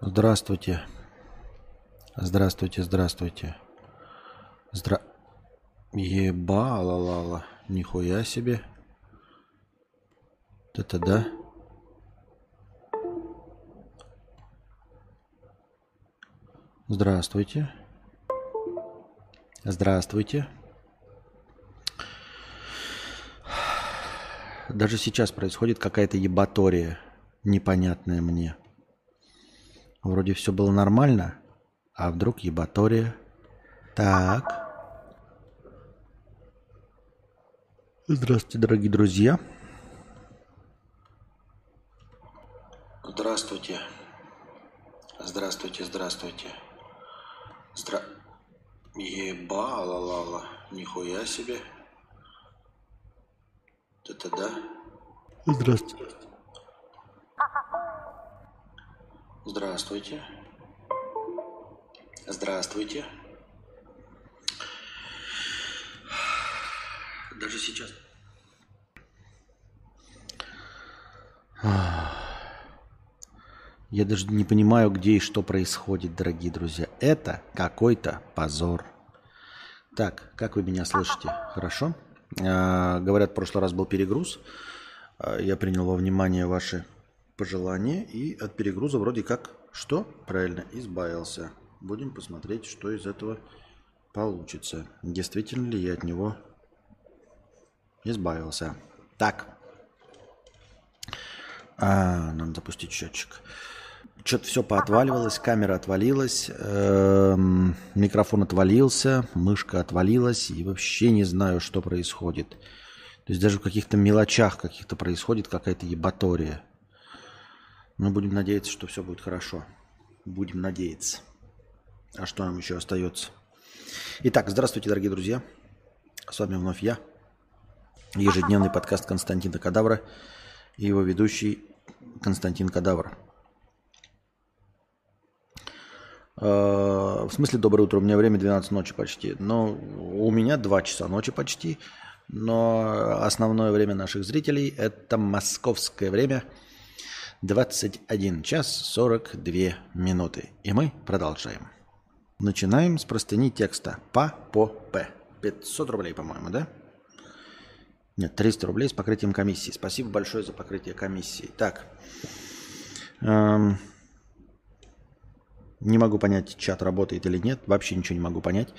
Здравствуйте. Здравствуйте, здравствуйте. Здра... Ебала-лала. Нихуя себе. Это да. Здравствуйте. Здравствуйте. Даже сейчас происходит какая-то ебатория, непонятная мне. Вроде все было нормально, а вдруг ебатория. Так. Здравствуйте, дорогие друзья. Здравствуйте. Здравствуйте, здравствуйте. Здра... Ебала-лала. Нихуя себе. Это да. Здравствуйте. Здравствуйте. Здравствуйте. Даже сейчас. Я даже не понимаю, где и что происходит, дорогие друзья. Это какой-то позор. Так, как вы меня слышите? Хорошо? А, говорят, в прошлый раз был перегруз. А, я принял во внимание ваши пожелания и от перегруза вроде как что? Правильно, избавился. Будем посмотреть, что из этого получится. Действительно ли я от него избавился. Так. А, надо запустить счетчик. Что-то все поотваливалось, камера отвалилась, эм, микрофон отвалился, мышка отвалилась, и вообще не знаю, что происходит. То есть даже в каких-то мелочах каких-то происходит какая-то ебатория. Мы будем надеяться, что все будет хорошо. Будем надеяться. А что нам еще остается? Итак, здравствуйте, дорогие друзья. С вами вновь я. Ежедневный подкаст Константина Кадавра и его ведущий Константин Кадавр. А, в смысле, доброе утро, у меня время 12 ночи почти. Но у меня 2 часа ночи почти. Но основное время наших зрителей – это московское время – 21 час 42 минуты. И мы продолжаем. Начинаем с простыни текста. Па по п. 500 рублей, по-моему, да? Нет, 300 рублей с покрытием комиссии. Спасибо большое за покрытие комиссии. Так. Эм, не могу понять, чат работает или нет. Вообще ничего не могу понять.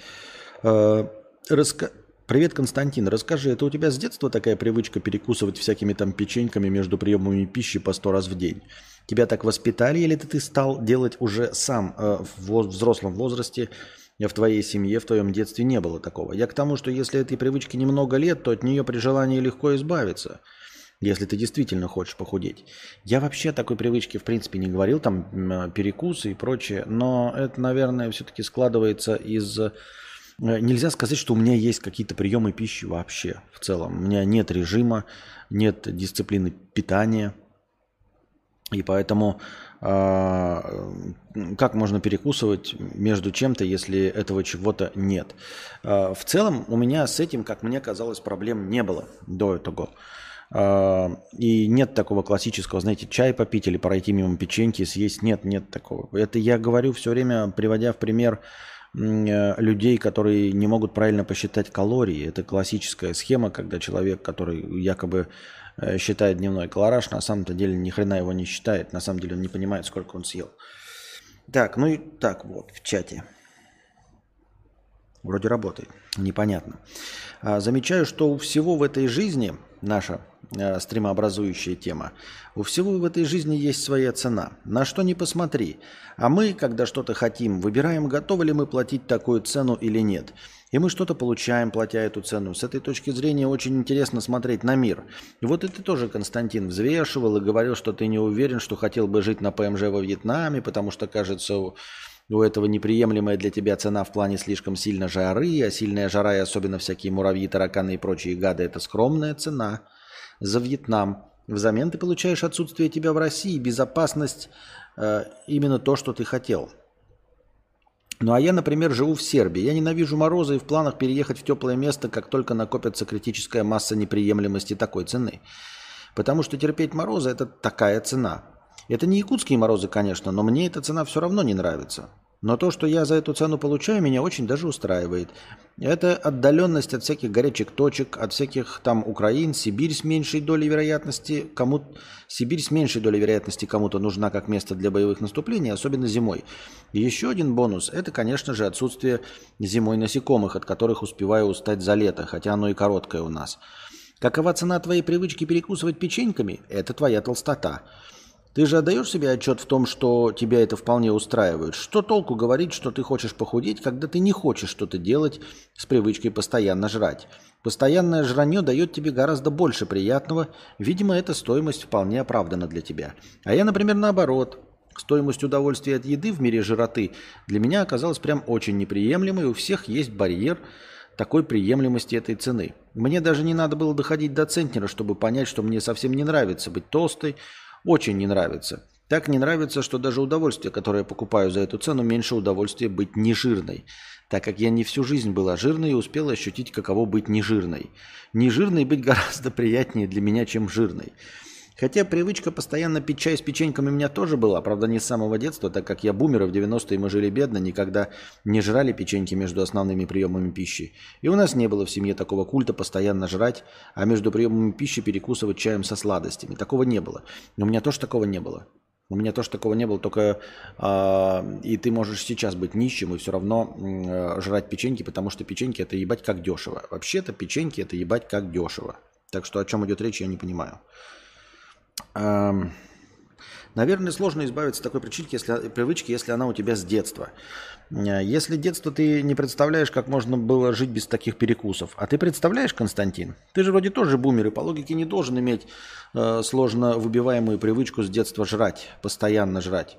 Э, раска... Привет, Константин. Расскажи, это у тебя с детства такая привычка перекусывать всякими там печеньками между приемами пищи по сто раз в день? Тебя так воспитали или ты, ты стал делать уже сам э, в взрослом возрасте, в твоей семье, в твоем детстве не было такого? Я к тому, что если этой привычке немного лет, то от нее при желании легко избавиться если ты действительно хочешь похудеть. Я вообще такой привычки в принципе не говорил, там перекусы и прочее, но это, наверное, все-таки складывается из Э, нельзя сказать, что у меня есть какие-то приемы пищи вообще в целом. У меня нет режима, нет дисциплины питания. И поэтому э, как можно перекусывать между чем-то, если этого чего-то нет? Э, в целом у меня с этим, как мне казалось, проблем не было до этого. Э, и нет такого классического, знаете, чай попить или пройти мимо печеньки, съесть. Нет, нет такого. Это я говорю все время, приводя в пример Э, людей, которые не могут правильно посчитать калории. Это классическая схема, когда человек, который якобы э, считает дневной колораж, на самом-то деле ни хрена его не считает, на самом деле он не понимает, сколько он съел. Так, ну и так вот, в чате. Вроде работает, непонятно. А, замечаю, что у всего в этой жизни, наша э, стримообразующая тема, у всего в этой жизни есть своя цена. На что не посмотри. А мы, когда что-то хотим, выбираем, готовы ли мы платить такую цену или нет. И мы что-то получаем, платя эту цену. С этой точки зрения очень интересно смотреть на мир. И вот это тоже Константин взвешивал и говорил, что ты не уверен, что хотел бы жить на ПМЖ во Вьетнаме, потому что, кажется, у этого неприемлемая для тебя цена в плане слишком сильно жары, а сильная жара и особенно всякие муравьи, тараканы и прочие гады – это скромная цена за Вьетнам. Взамен ты получаешь отсутствие тебя в России, безопасность, э, именно то, что ты хотел. Ну а я, например, живу в Сербии. Я ненавижу морозы и в планах переехать в теплое место, как только накопится критическая масса неприемлемости такой цены. Потому что терпеть морозы – это такая цена – Это не якутские морозы, конечно, но мне эта цена все равно не нравится. Но то, что я за эту цену получаю, меня очень даже устраивает. Это отдаленность от всяких горячих точек, от всяких там Украин, Сибирь с меньшей долей вероятности, кому Сибирь с меньшей долей вероятности кому-то нужна как место для боевых наступлений, особенно зимой. И еще один бонус – это, конечно же, отсутствие зимой насекомых, от которых успеваю устать за лето, хотя оно и короткое у нас. Какова цена твоей привычки перекусывать печеньками? Это твоя толстота. Ты же отдаешь себе отчет в том, что тебя это вполне устраивает. Что толку говорить, что ты хочешь похудеть, когда ты не хочешь что-то делать с привычкой постоянно жрать? Постоянное жранье дает тебе гораздо больше приятного. Видимо, эта стоимость вполне оправдана для тебя. А я, например, наоборот. Стоимость удовольствия от еды в мире жироты для меня оказалась прям очень неприемлемой. У всех есть барьер такой приемлемости этой цены. Мне даже не надо было доходить до центнера, чтобы понять, что мне совсем не нравится быть толстой, очень не нравится. Так не нравится, что даже удовольствие, которое я покупаю за эту цену, меньше удовольствия быть не жирной, так как я не всю жизнь была жирной и успела ощутить, каково быть не жирной. Не жирной быть гораздо приятнее для меня, чем жирной. Хотя привычка постоянно пить чай с печеньками у меня тоже была, правда не с самого детства, так как я бумер, в 90-е мы жили бедно, никогда не жрали печеньки между основными приемами пищи. И у нас не было в семье такого культа постоянно жрать, а между приемами пищи перекусывать чаем со сладостями. Такого не было. У меня тоже такого не было. У меня тоже такого не было, только э, и ты можешь сейчас быть нищим и все равно э, жрать печеньки, потому что печеньки это ебать как дешево. Вообще-то печеньки это ебать как дешево. Так что о чем идет речь, я не понимаю. Наверное, сложно избавиться от такой привычки если, привычки, если она у тебя с детства. Э, если детство ты не представляешь, как можно было жить без таких перекусов. А ты представляешь, Константин? Ты же вроде тоже бумер, и по логике не должен иметь э, сложно выбиваемую привычку с детства жрать, постоянно жрать.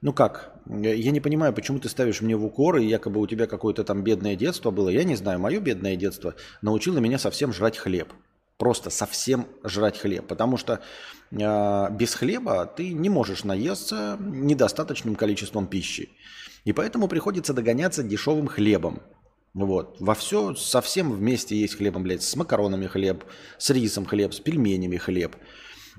Ну как? Я не понимаю, почему ты ставишь мне в укор, и якобы у тебя какое-то там бедное детство было. Я не знаю, мое бедное детство научило меня совсем жрать хлеб просто совсем жрать хлеб. Потому что э, без хлеба ты не можешь наесться недостаточным количеством пищи. И поэтому приходится догоняться дешевым хлебом. Вот. Во все совсем вместе есть хлебом, блядь, с макаронами хлеб, с рисом хлеб, с пельменями хлеб.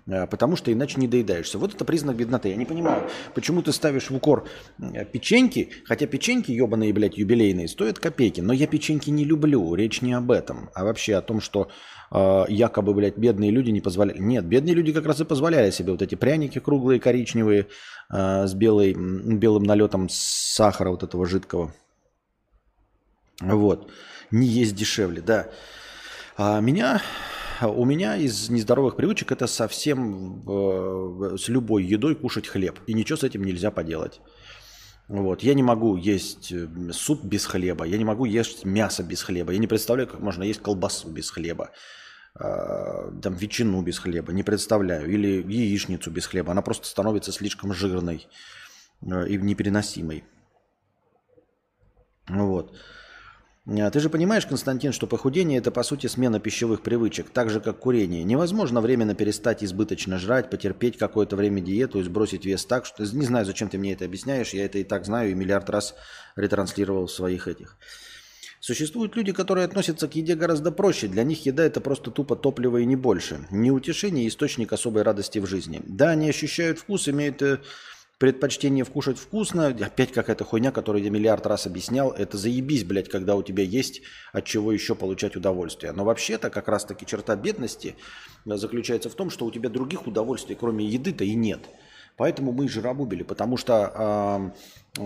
Э, потому что иначе не доедаешься. Вот это признак бедноты. Я не понимаю, почему ты ставишь в укор э, печеньки, хотя печеньки ебаные, блядь, юбилейные, стоят копейки. Но я печеньки не люблю. Речь не об этом, а вообще о том, что э, якобы, блядь, бедные люди не позволяли. Нет, бедные люди как раз и позволяли себе вот эти пряники круглые, коричневые, э, с белой, белым налетом сахара вот этого жидкого. Вот. Не есть дешевле, да. А меня у меня из нездоровых привычек это совсем э, с любой едой кушать хлеб. И ничего с этим нельзя поделать. Вот. Я не могу есть э, суп без хлеба, я не могу есть мясо без хлеба, я не представляю, как можно есть колбасу без хлеба, э, там ветчину без хлеба, не представляю, или яичницу без хлеба, она просто становится слишком жирной э, и непереносимой. Вот. А, ты же понимаешь, Константин, что похудение – это, по сути, смена пищевых привычек, так же, как курение. Невозможно временно перестать избыточно жрать, потерпеть какое-то время диету и сбросить вес так, что… Не знаю, зачем ты мне это объясняешь, я это и так знаю, и миллиард раз ретранслировал в своих этих. Существуют люди, которые относятся к еде гораздо проще. Для них еда – это просто тупо топливо и не больше. Не утешение источник особой радости в жизни. Да, они ощущают вкус, имеют э, предпочтение вкушать вкусно, опять какая-то хуйня, которую я миллиард раз объяснял, это заебись, блядь, когда у тебя есть от чего еще получать удовольствие. Но вообще-то как раз-таки черта бедности заключается в том, что у тебя других удовольствий, кроме еды-то и нет. Поэтому мы жиробубили, потому что а,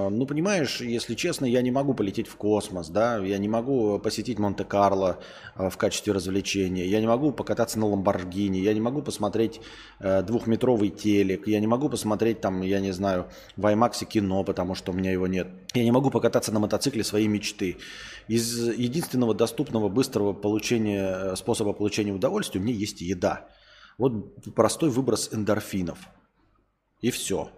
ну, понимаешь, если честно, я не могу полететь в космос, да, я не могу посетить Монте-Карло а, в качестве развлечения, я не могу покататься на Ламборгини, я не могу посмотреть э, двухметровый телек, я не могу посмотреть там, я не знаю, в IMAX кино, потому что у меня его нет. Я не могу покататься на мотоцикле своей мечты. Из единственного доступного быстрого получения, способа получения удовольствия у меня есть еда. Вот простой выброс эндорфинов. И все.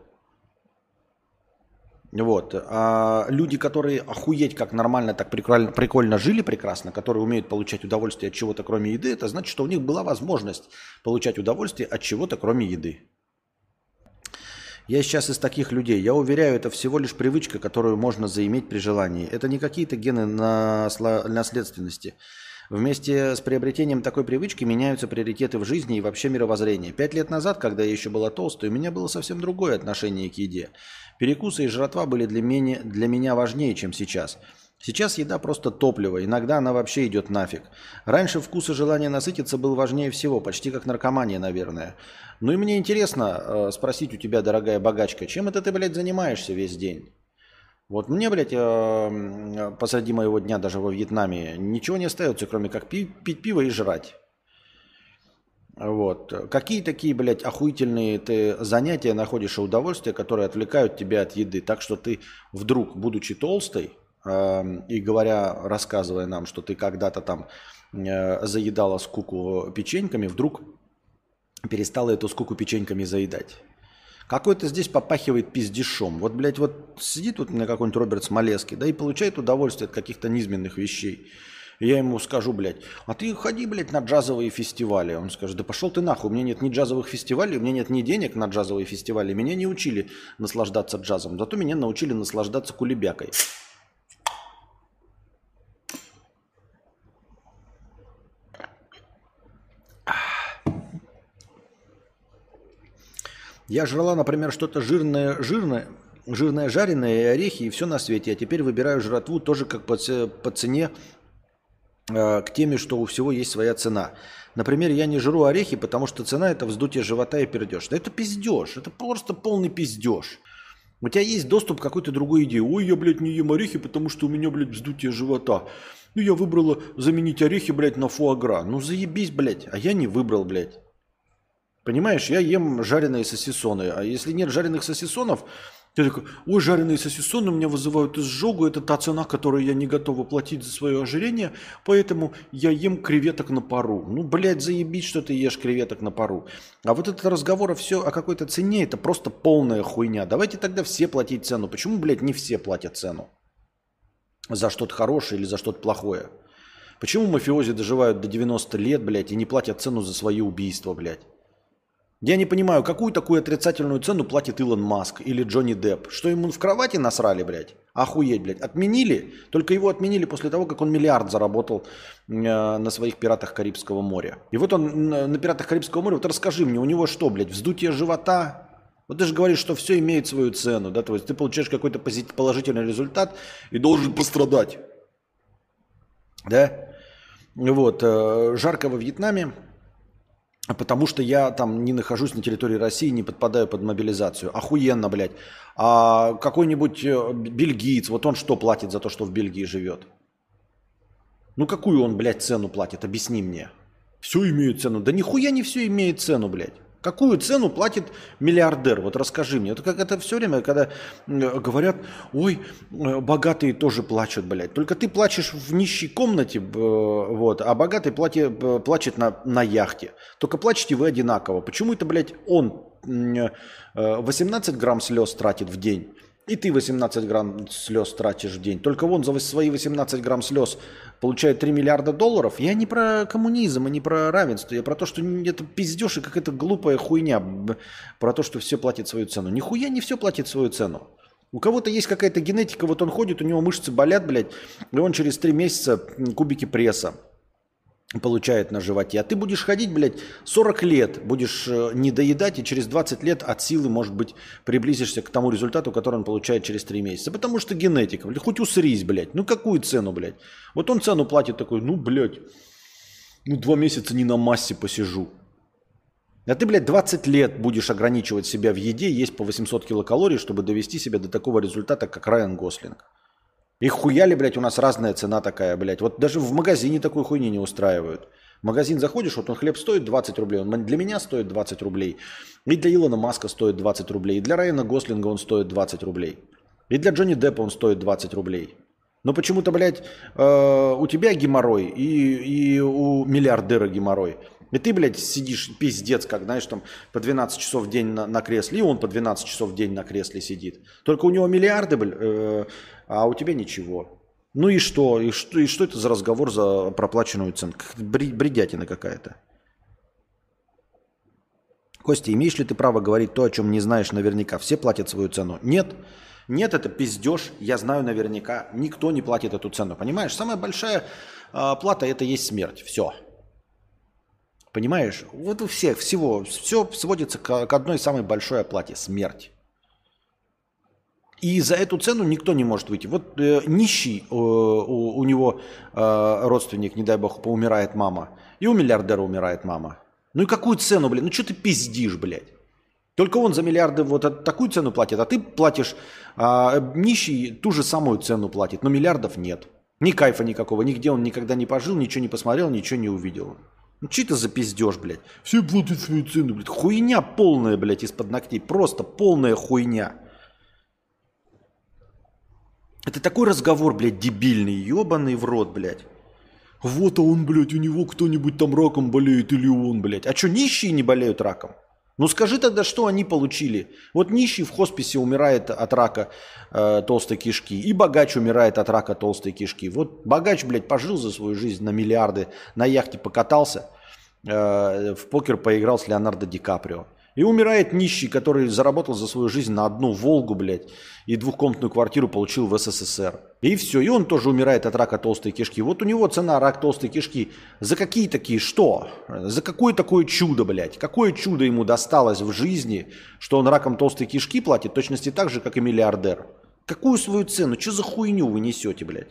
Вот. А люди, которые охуеть как нормально, так прикольно, прикольно жили прекрасно, которые умеют получать удовольствие от чего-то кроме еды, это значит, что у них была возможность получать удовольствие от чего-то кроме еды. Я сейчас из таких людей. Я уверяю, это всего лишь привычка, которую можно заиметь при желании. Это не какие-то гены наследственности. Вместе с приобретением такой привычки меняются приоритеты в жизни и вообще мировоззрение. Пять лет назад, когда я еще была толстой, у меня было совсем другое отношение к еде. Перекусы и жратва были для меня, для меня важнее, чем сейчас. Сейчас еда просто топливо, иногда она вообще идет нафиг. Раньше вкус и желание насытиться был важнее всего, почти как наркомания, наверное. Ну и мне интересно э, спросить у тебя, дорогая богачка, чем это ты, блядь, занимаешься весь день? Вот мне, блядь, э, посреди моего дня даже во Вьетнаме ничего не остается, кроме как пи- пить пиво и жрать. Вот. Какие такие, блядь, охуительные ты занятия находишь и удовольствия, которые отвлекают тебя от еды, так что ты вдруг, будучи толстой, э, и говоря, рассказывая нам, что ты когда-то там э, заедала скуку печеньками, вдруг перестала эту скуку печеньками заедать. Какой-то здесь попахивает пиздешом. Вот, блядь, вот сидит вот у меня какой-нибудь Роберт Смолевский, да и получает удовольствие от каких-то низменных вещей. И я ему скажу, блядь, а ты ходи, блядь, на джазовые фестивали. Он скажет, да пошел ты нахуй, у меня нет ни джазовых фестивалей, у меня нет ни денег на джазовые фестивали. Меня не учили наслаждаться джазом, зато меня научили наслаждаться кулебякой. Я жрала, например, что-то жирное, жирное, жирное жареное и орехи, и все на свете. А теперь выбираю жратву тоже как по, по цене э, к теме, что у всего есть своя цена. Например, я не жру орехи, потому что цена это вздутие живота и пердеж. Да это пиздеж, это просто полный пиздеж. У тебя есть доступ к какой-то другой идее. Ой, я, блядь, не ем орехи, потому что у меня, блядь, вздутие живота. Ну, я выбрала заменить орехи, блядь, на фуагра. Ну, заебись, блядь. А я не выбрал, блядь. Понимаешь, я ем жареные сосисоны. А если нет жареных сосисонов, ты такой, ой, жареные сосисоны меня вызывают изжогу, это та цена, которую я не готова платить за свое ожирение, поэтому я ем креветок на пару. Ну, блядь, заебись, что ты ешь креветок на пару. А вот этот разговор все о какой-то цене, это просто полная хуйня. Давайте тогда все платить цену. Почему, блядь, не все платят цену? За что-то хорошее или за что-то плохое? Почему мафиози доживают до 90 лет, блядь, и не платят цену за свои убийства, блядь? Я не понимаю, какую такую отрицательную цену платит Илон Маск или Джонни Депп? Что ему в кровати насрали, блядь? Охуеть, блядь. Отменили? Только его отменили после того, как он миллиард заработал э, на своих пиратах Карибского моря. И вот он на пиратах Карибского моря, вот расскажи мне, у него что, блядь, вздутие живота? Вот ты же говоришь, что все имеет свою цену, да? То есть ты получаешь какой-то положительный результат и должен пострадать. Да? Вот. Э, жарко во Вьетнаме потому что я там не нахожусь на территории России, не подпадаю под мобилизацию. Охуенно, блядь. А какой-нибудь э, бельгиец, вот он что платит за то, что в Бельгии живет? Ну какую он, блядь, цену платит? Объясни мне. Все имеет цену. Да нихуя не все имеет цену, блядь. Какую цену платит миллиардер? Вот расскажи мне. Это как это все время, когда говорят, ой, э, богатые тоже плачут, блядь. Только ты плачешь в нищей комнате, вот, а богатый платит, плачет на, на яхте. Только плачете вы одинаково. Почему это, блядь, он 18 э, грамм слез тратит в день, и ты 18 грамм слез тратишь в день. Только вон за свои 18 грамм слез получает 3 миллиарда долларов. Я не про коммунизм и не про равенство. Я про то, что это пиздеж и какая-то глупая хуйня. Про то, что все платят свою цену. Нихуя не все платит свою цену. У кого-то есть какая-то генетика, вот он ходит, у него мышцы болят, блядь, и он через 3 месяца кубики пресса получает на животе. А ты будешь ходить, блядь, 40 лет, будешь э, не доедать, и через 20 лет от силы, может быть, приблизишься к тому результату, который он получает через 3 месяца. Потому что генетика, блядь, хоть усрись, блядь. Ну какую цену, блядь? Вот он цену платит такой, ну, блядь, ну, два месяца не на массе посижу. А ты, блядь, 20 лет будешь ограничивать себя в еде, есть по 800 килокалорий, чтобы довести себя до такого результата, как Райан Гослинг. И хуяли, блядь, у нас разная цена такая, блядь. Вот даже в магазине такой хуйни не устраивают. В магазин заходишь, вот он хлеб стоит 20 рублей, он для меня стоит 20 рублей. И для Илона Маска стоит 20 рублей. И для Райана Гослинга он стоит 20 рублей. И для Джонни Деппа он стоит 20 рублей. Но почему-то, блядь, э, у тебя геморрой и, и у миллиардера геморрой. И ты, блядь, сидишь пиздец, как, знаешь, там по 12 часов в день на, на кресле, и он по 12 часов в день на кресле сидит. Только у него миллиарды, блядь, э, а у тебя ничего. Ну и что? И что, и что это за разговор за проплаченную цену? Бредятина какая-то. Костя, имеешь ли ты право говорить то, о чем не знаешь наверняка? Все платят свою цену? Нет. Нет, это пиздеж, я знаю наверняка. Никто не платит эту цену, понимаешь? Самая большая а, плата это есть смерть. Все. Понимаешь? Вот у всех всего, все сводится к, к одной самой большой оплате – смерть. И за эту цену никто не может выйти. Вот э, нищий, э, у, у него э, родственник, не дай бог, поумирает мама. И у миллиардера умирает мама. Ну и какую цену, блядь? Ну что ты пиздишь, блядь? Только он за миллиарды вот такую цену платит, а ты платишь, а нищий ту же самую цену платит, но миллиардов нет. Ни кайфа никакого, нигде он никогда не пожил, ничего не посмотрел, ничего не увидел. Ну что это за пиздеж, блядь? Все платят свою цену, блядь. Хуйня полная, блядь, из-под ногтей. Просто полная хуйня. Это такой разговор, блядь, дебильный, ебаный в рот, блядь. Вот а он, блядь, у него кто-нибудь там раком болеет или он, блядь. А что, нищие не болеют раком? Ну скажи тогда, что они получили? Вот нищий в хосписе умирает от рака э, толстой кишки, и богач умирает от рака толстой кишки. Вот богач, блядь, пожил за свою жизнь на миллиарды, на яхте покатался, э, в покер поиграл с Леонардо Ди Каприо. И умирает нищий, который заработал за свою жизнь на одну Волгу, блядь, и двухкомнатную квартиру получил в СССР. И все, и он тоже умирает от рака толстой кишки. Вот у него цена рак толстой кишки. За какие такие, что? За какое такое чудо, блядь? Какое чудо ему досталось в жизни, что он раком толстой кишки платит точности так же, как и миллиардер? Какую свою цену? Что за хуйню вы несете, блядь?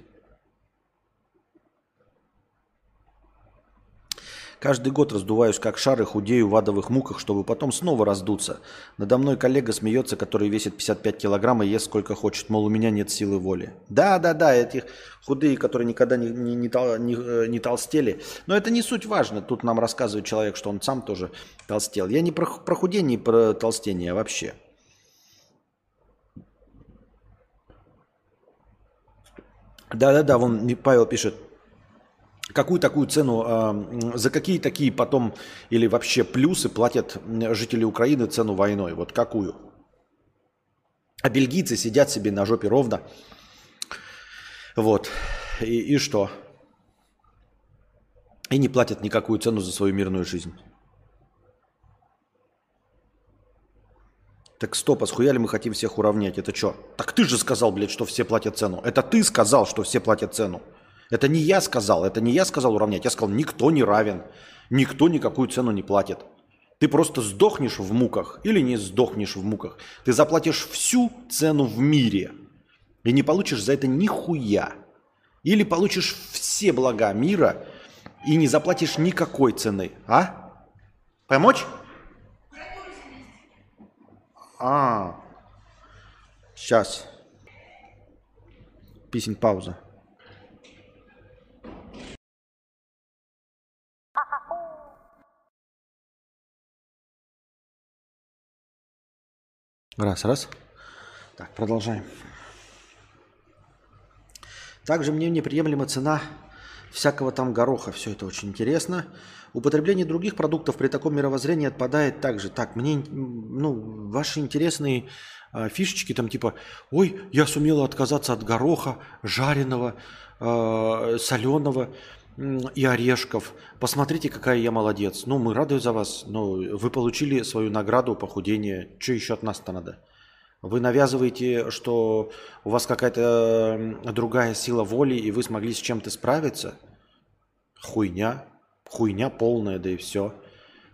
Каждый год раздуваюсь как шар и худею в адовых муках, чтобы потом снова раздуться. Надо мной коллега смеется, который весит 55 килограмм и ест сколько хочет. Мол, у меня нет силы воли. Да, да, да, этих худые, которые никогда не, не, не, не, э, не толстели. Но это не суть важно. Тут нам рассказывает человек, что он сам тоже толстел. Я не про, про худение про толстение вообще. Да-да-да, вон Павел пишет. Какую такую цену, э, за какие такие потом или вообще плюсы платят жители Украины цену войной? Вот какую? А бельгийцы сидят себе на жопе ровно. Вот. И, и что? И не платят никакую цену за свою мирную жизнь. Так стоп, а схуяли мы хотим всех уравнять? Это что? Так ты же сказал, блядь, что все платят цену. Это ты сказал, что все платят цену. Это не я сказал, это не я сказал уравнять. Я сказал, никто не равен, никто никакую цену не платит. Ты просто сдохнешь в муках или не сдохнешь в муках. Ты заплатишь всю цену в мире и не получишь за это нихуя. Или получишь все блага мира и не заплатишь никакой цены. А? Помочь? А, сейчас. Писень пауза. Раз, раз. Так, продолжаем. Также мне неприемлема цена всякого там гороха. Все это очень интересно. Употребление других продуктов при таком мировоззрении отпадает также. Так, мне, ну, ваши интересные э, фишечки там типа, ой, я сумела отказаться от гороха, жареного, э, соленого и орешков. Посмотрите, какая я молодец. Ну, мы рады за вас. Ну, вы получили свою награду похудения. Что еще от нас-то надо? Вы навязываете, что у вас какая-то другая сила воли, и вы смогли с чем-то справиться? Хуйня. Хуйня полная, да и все.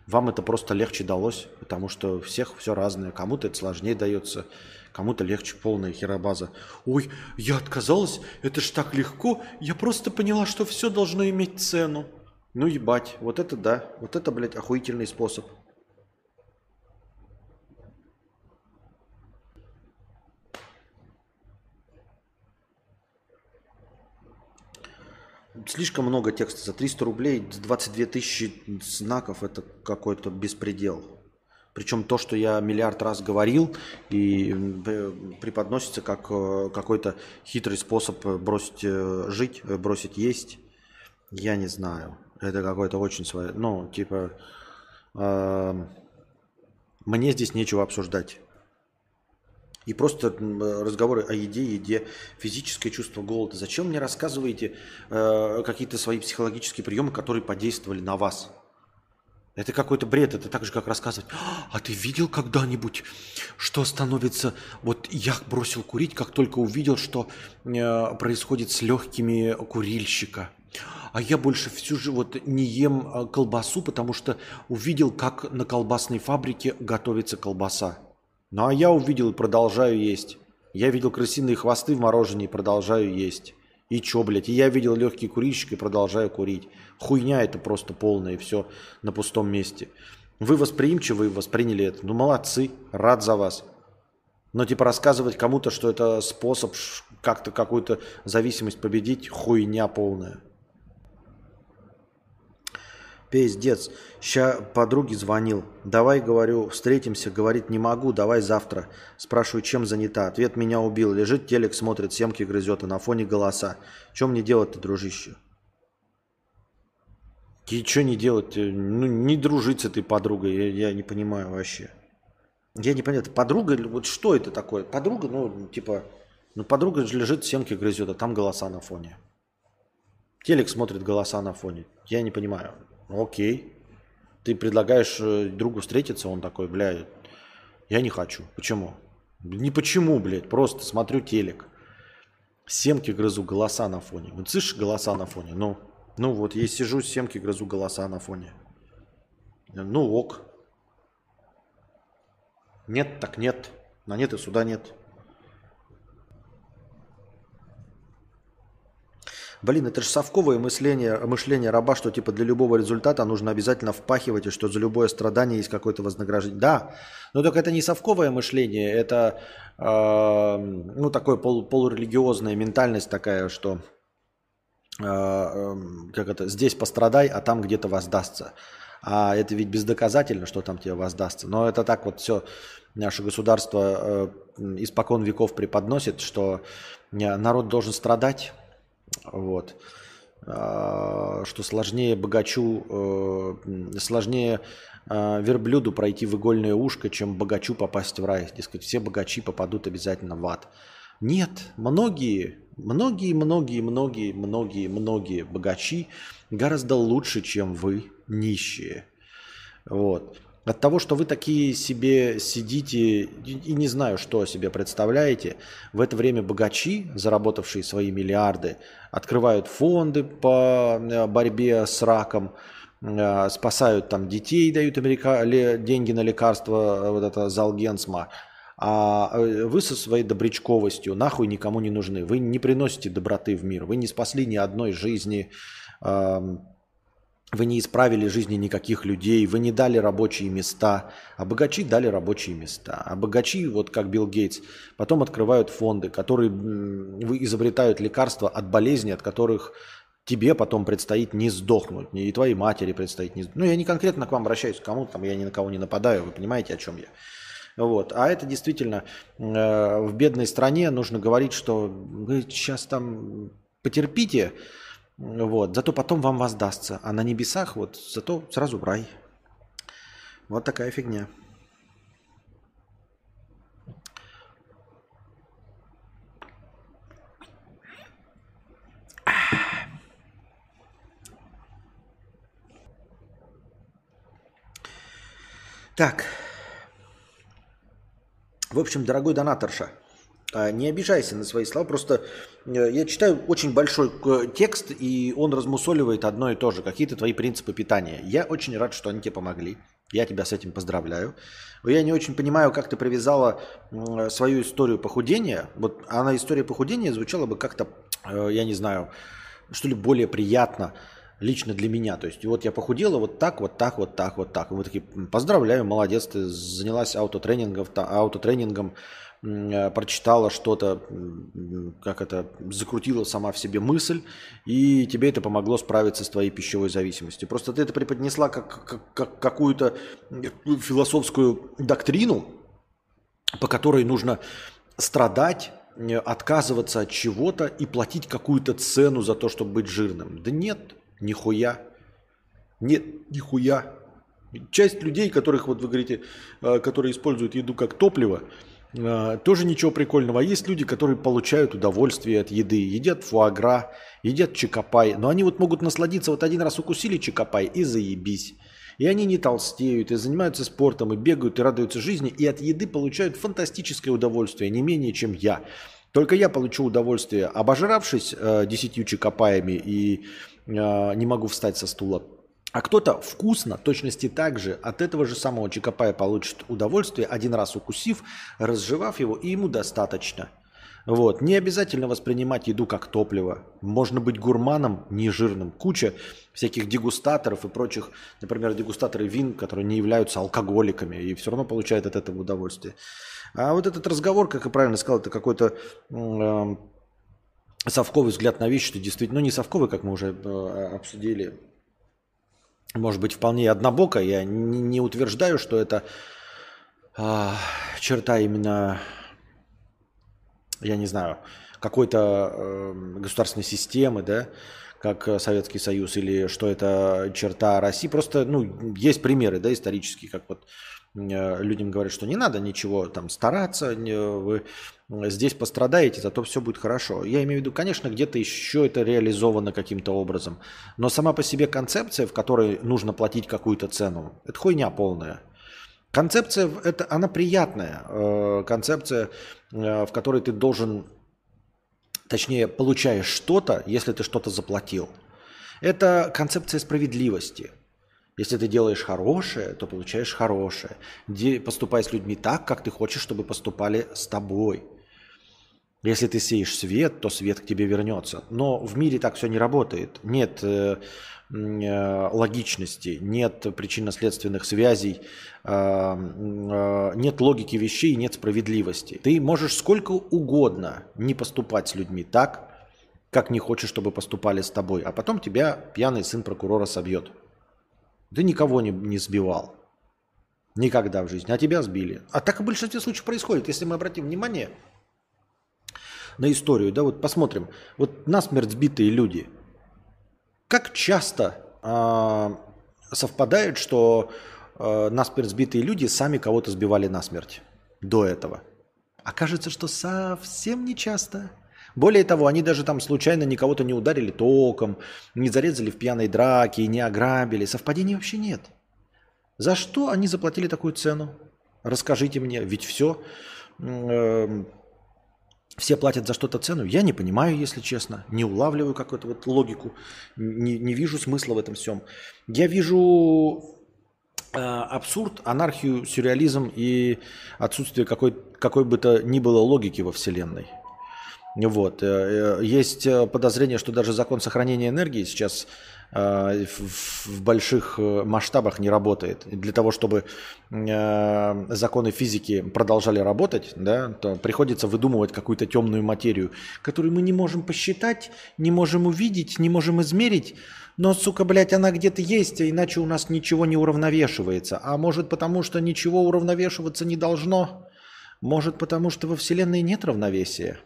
Вам это просто легче далось, потому что всех все разное. Кому-то это сложнее дается, Кому-то легче полная херобаза. Ой, я отказалась, это ж так легко. Я просто поняла, что все должно иметь цену. Ну ебать, вот это да, вот это, блядь, охуительный способ. Слишком много текста. За 300 рублей 22 тысячи знаков это какой-то беспредел. Причем то, что я миллиард раз говорил и преподносится как э, какой-то хитрый способ бросить э, жить, э, бросить есть, я не знаю. Это какой-то очень свой, ну, типа, э, мне здесь нечего обсуждать. И просто разговоры о еде, еде, физическое чувство голода. Зачем мне рассказываете э, какие-то свои психологические приемы, которые подействовали на вас? Это какой-то бред. Это так же, как рассказывать, а ты видел когда-нибудь, что становится... Вот я бросил курить, как только увидел, что э, происходит с легкими курильщика. А я больше всю же вот не ем э, колбасу, потому что увидел, как на колбасной фабрике готовится колбаса. Ну а я увидел и продолжаю есть. Я видел крысиные хвосты в мороженое и продолжаю есть. И чё, блядь? И я видел легкий курильщик и продолжаю курить. Хуйня это просто полная, и все на пустом месте. Вы восприимчивы, восприняли это. Ну, молодцы, рад за вас. Но типа рассказывать кому-то, что это способ как-то какую-то зависимость победить, хуйня полная. Пиздец. Ща подруге звонил. Давай, говорю, встретимся. Говорит, не могу, давай завтра. Спрашиваю, чем занята. Ответ меня убил. Лежит телек, смотрит, семки грызет, а на фоне голоса. Чем мне делать-то, дружище? И что не делать? Ну, не дружить с этой подругой. Я, я не понимаю вообще. Я не понимаю, подруга, вот что это такое? Подруга, ну, типа, ну, подруга же лежит, семки грызет, а там голоса на фоне. Телек смотрит голоса на фоне. Я не понимаю. Окей. Ты предлагаешь э, другу встретиться, он такой, бля, я не хочу. Почему? Не почему, блядь, просто смотрю телек. Семки грызу, голоса на фоне. Вот слышишь, голоса на фоне? Ну, ну вот, я сижу, семки грызу, голоса на фоне. Ну ок. Нет, так нет. На нет и сюда нет. Блин, это же совковое мышление, мышление раба, что типа для любого результата нужно обязательно впахивать, и что за любое страдание есть какое-то вознаграждение. Да, но только это не совковое мышление, это э, ну, такое пол, полурелигиозная ментальность такая, что э, как это, здесь пострадай, а там где-то воздастся. А это ведь бездоказательно, что там тебе воздастся. Но это так вот все наше государство э, испокон веков преподносит, что э, народ должен страдать, вот. А, что сложнее богачу, э, сложнее а, верблюду пройти в игольное ушко, чем богачу попасть в рай. Дескать, все богачи попадут обязательно в ад. Нет, многие, многие, многие, многие, многие, многие богачи гораздо лучше, чем вы, нищие. Вот. От того, что вы такие себе сидите и не знаю, что о себе представляете, в это время богачи, заработавшие свои миллиарды, открывают фонды по э, борьбе с раком, э, спасают там детей, дают Америка... деньги на лекарства, э, вот это Залгенсма. А вы со своей добрячковостью нахуй никому не нужны. Вы не приносите доброты в мир. Вы не спасли ни одной жизни вы не исправили жизни никаких людей, вы не дали рабочие места, а богачи дали рабочие места. А богачи, вот как Билл Гейтс, потом открывают фонды, которые изобретают лекарства от болезней, от которых тебе потом предстоит не сдохнуть, и твоей матери предстоит не сдохнуть. Ну, я не конкретно к вам обращаюсь, кому там я ни на кого не нападаю, вы понимаете, о чем я. Вот. А это действительно э, в бедной стране нужно говорить, что вы сейчас там потерпите, вот. Зато потом вам воздастся. А на небесах вот зато сразу в рай. Вот такая фигня. Так. В общем, дорогой донаторша, не обижайся на свои слова, просто э, я читаю очень большой текст, и он размусоливает одно и то же, какие-то твои принципы питания. Я очень рад, что они тебе помогли. Я тебя с этим поздравляю. Я не очень понимаю, как ты привязала свою историю похудения. Вот она история похудения звучала бы как-то, э, я не знаю, что ли более приятно лично для меня. То есть вот я похудела вот так, вот так, вот так, вот так. И вы такие, поздравляю, молодец, ты занялась аутотренингом, аутотренингом Э, прочитала что-то, как это, закрутила сама в себе мысль, и тебе это помогло справиться с твоей пищевой зависимостью. Просто ты это преподнесла как, как, как какую-то философскую доктрину, по которой нужно страдать, э, отказываться от чего-то и платить какую-то цену за то, чтобы быть жирным. Да нет, нихуя. Нет, нихуя. Часть людей, которых, вот вы говорите, э, которые используют еду как топливо, тоже ничего прикольного. А есть люди, которые получают удовольствие от еды, едят фуагра, едят чикопай. Но они вот могут насладиться, вот один раз укусили чикопай и заебись. И они не толстеют, и занимаются спортом, и бегают, и радуются жизни, и от еды получают фантастическое удовольствие, не менее, чем я. Только я получу удовольствие, обожравшись э, десятью чекопаями и э, не могу встать со стула. А кто-то вкусно, точности так же, от этого же самого чекопая получит удовольствие, один раз укусив, разжевав его, и ему достаточно – вот. Не обязательно воспринимать еду как топливо. Можно быть гурманом, не жирным. Куча всяких дегустаторов и прочих, например, дегустаторы вин, которые не являются алкоголиками и все равно получают от этого удовольствие. А вот этот разговор, как и правильно сказал, это какой-то э, совковый взгляд на вещи, что действительно, ну не совковый, как мы уже э, обсудили, может быть, вполне однобоко. Я не, утверждаю, что это э, черта именно я не знаю, какой-то э, государственной системы, да, как Советский Союз, или что это черта России. Просто, ну, есть примеры, да, исторические, как вот людям говорят, что не надо ничего там стараться, вы здесь пострадаете, зато все будет хорошо. Я имею в виду, конечно, где-то еще это реализовано каким-то образом, но сама по себе концепция, в которой нужно платить какую-то цену, это хуйня полная. Концепция, это, она приятная. Э, концепция, э, в которой ты должен, точнее, получаешь что-то, если ты что-то заплатил. Это концепция справедливости. Если ты делаешь хорошее, то получаешь хорошее. Поступай с людьми так, как ты хочешь, чтобы поступали с тобой. Если ты сеешь свет, то свет к тебе вернется. Но в мире так все не работает. Нет э, Э, логичности, нет причинно-следственных связей, э, э, нет логики вещей, нет справедливости. Ты можешь сколько угодно не поступать с людьми так, как не хочешь, чтобы поступали с тобой, а потом тебя пьяный сын прокурора собьет. Ты никого не, не сбивал. Никогда в жизни. А тебя сбили. А так в большинстве случаев происходит. Если мы обратим внимание на историю, да, вот посмотрим. Вот насмерть сбитые люди – как часто э, совпадает, что э, насмерть сбитые люди сами кого-то сбивали насмерть до этого? Окажется, что совсем не часто. Более того, они даже там случайно никого-то не ударили током, не зарезали в пьяной драке, не ограбили. Совпадений вообще нет. За что они заплатили такую цену? Расскажите мне, ведь все э, все платят за что-то цену. Я не понимаю, если честно. Не улавливаю какую-то вот логику. Не, не вижу смысла в этом всем. Я вижу э, абсурд, анархию, сюрреализм и отсутствие какой, какой бы то ни было логики во Вселенной. Вот. Э, э, есть подозрение, что даже закон сохранения энергии сейчас Э, в больших э, масштабах не работает. Для того, чтобы э, законы физики продолжали работать, да, то приходится выдумывать какую-то темную материю, которую мы не можем посчитать, не можем увидеть, не можем измерить. Но, сука, блядь, она где-то есть, а иначе у нас ничего не уравновешивается. А может потому, что ничего уравновешиваться не должно? Может потому, что во Вселенной нет равновесия?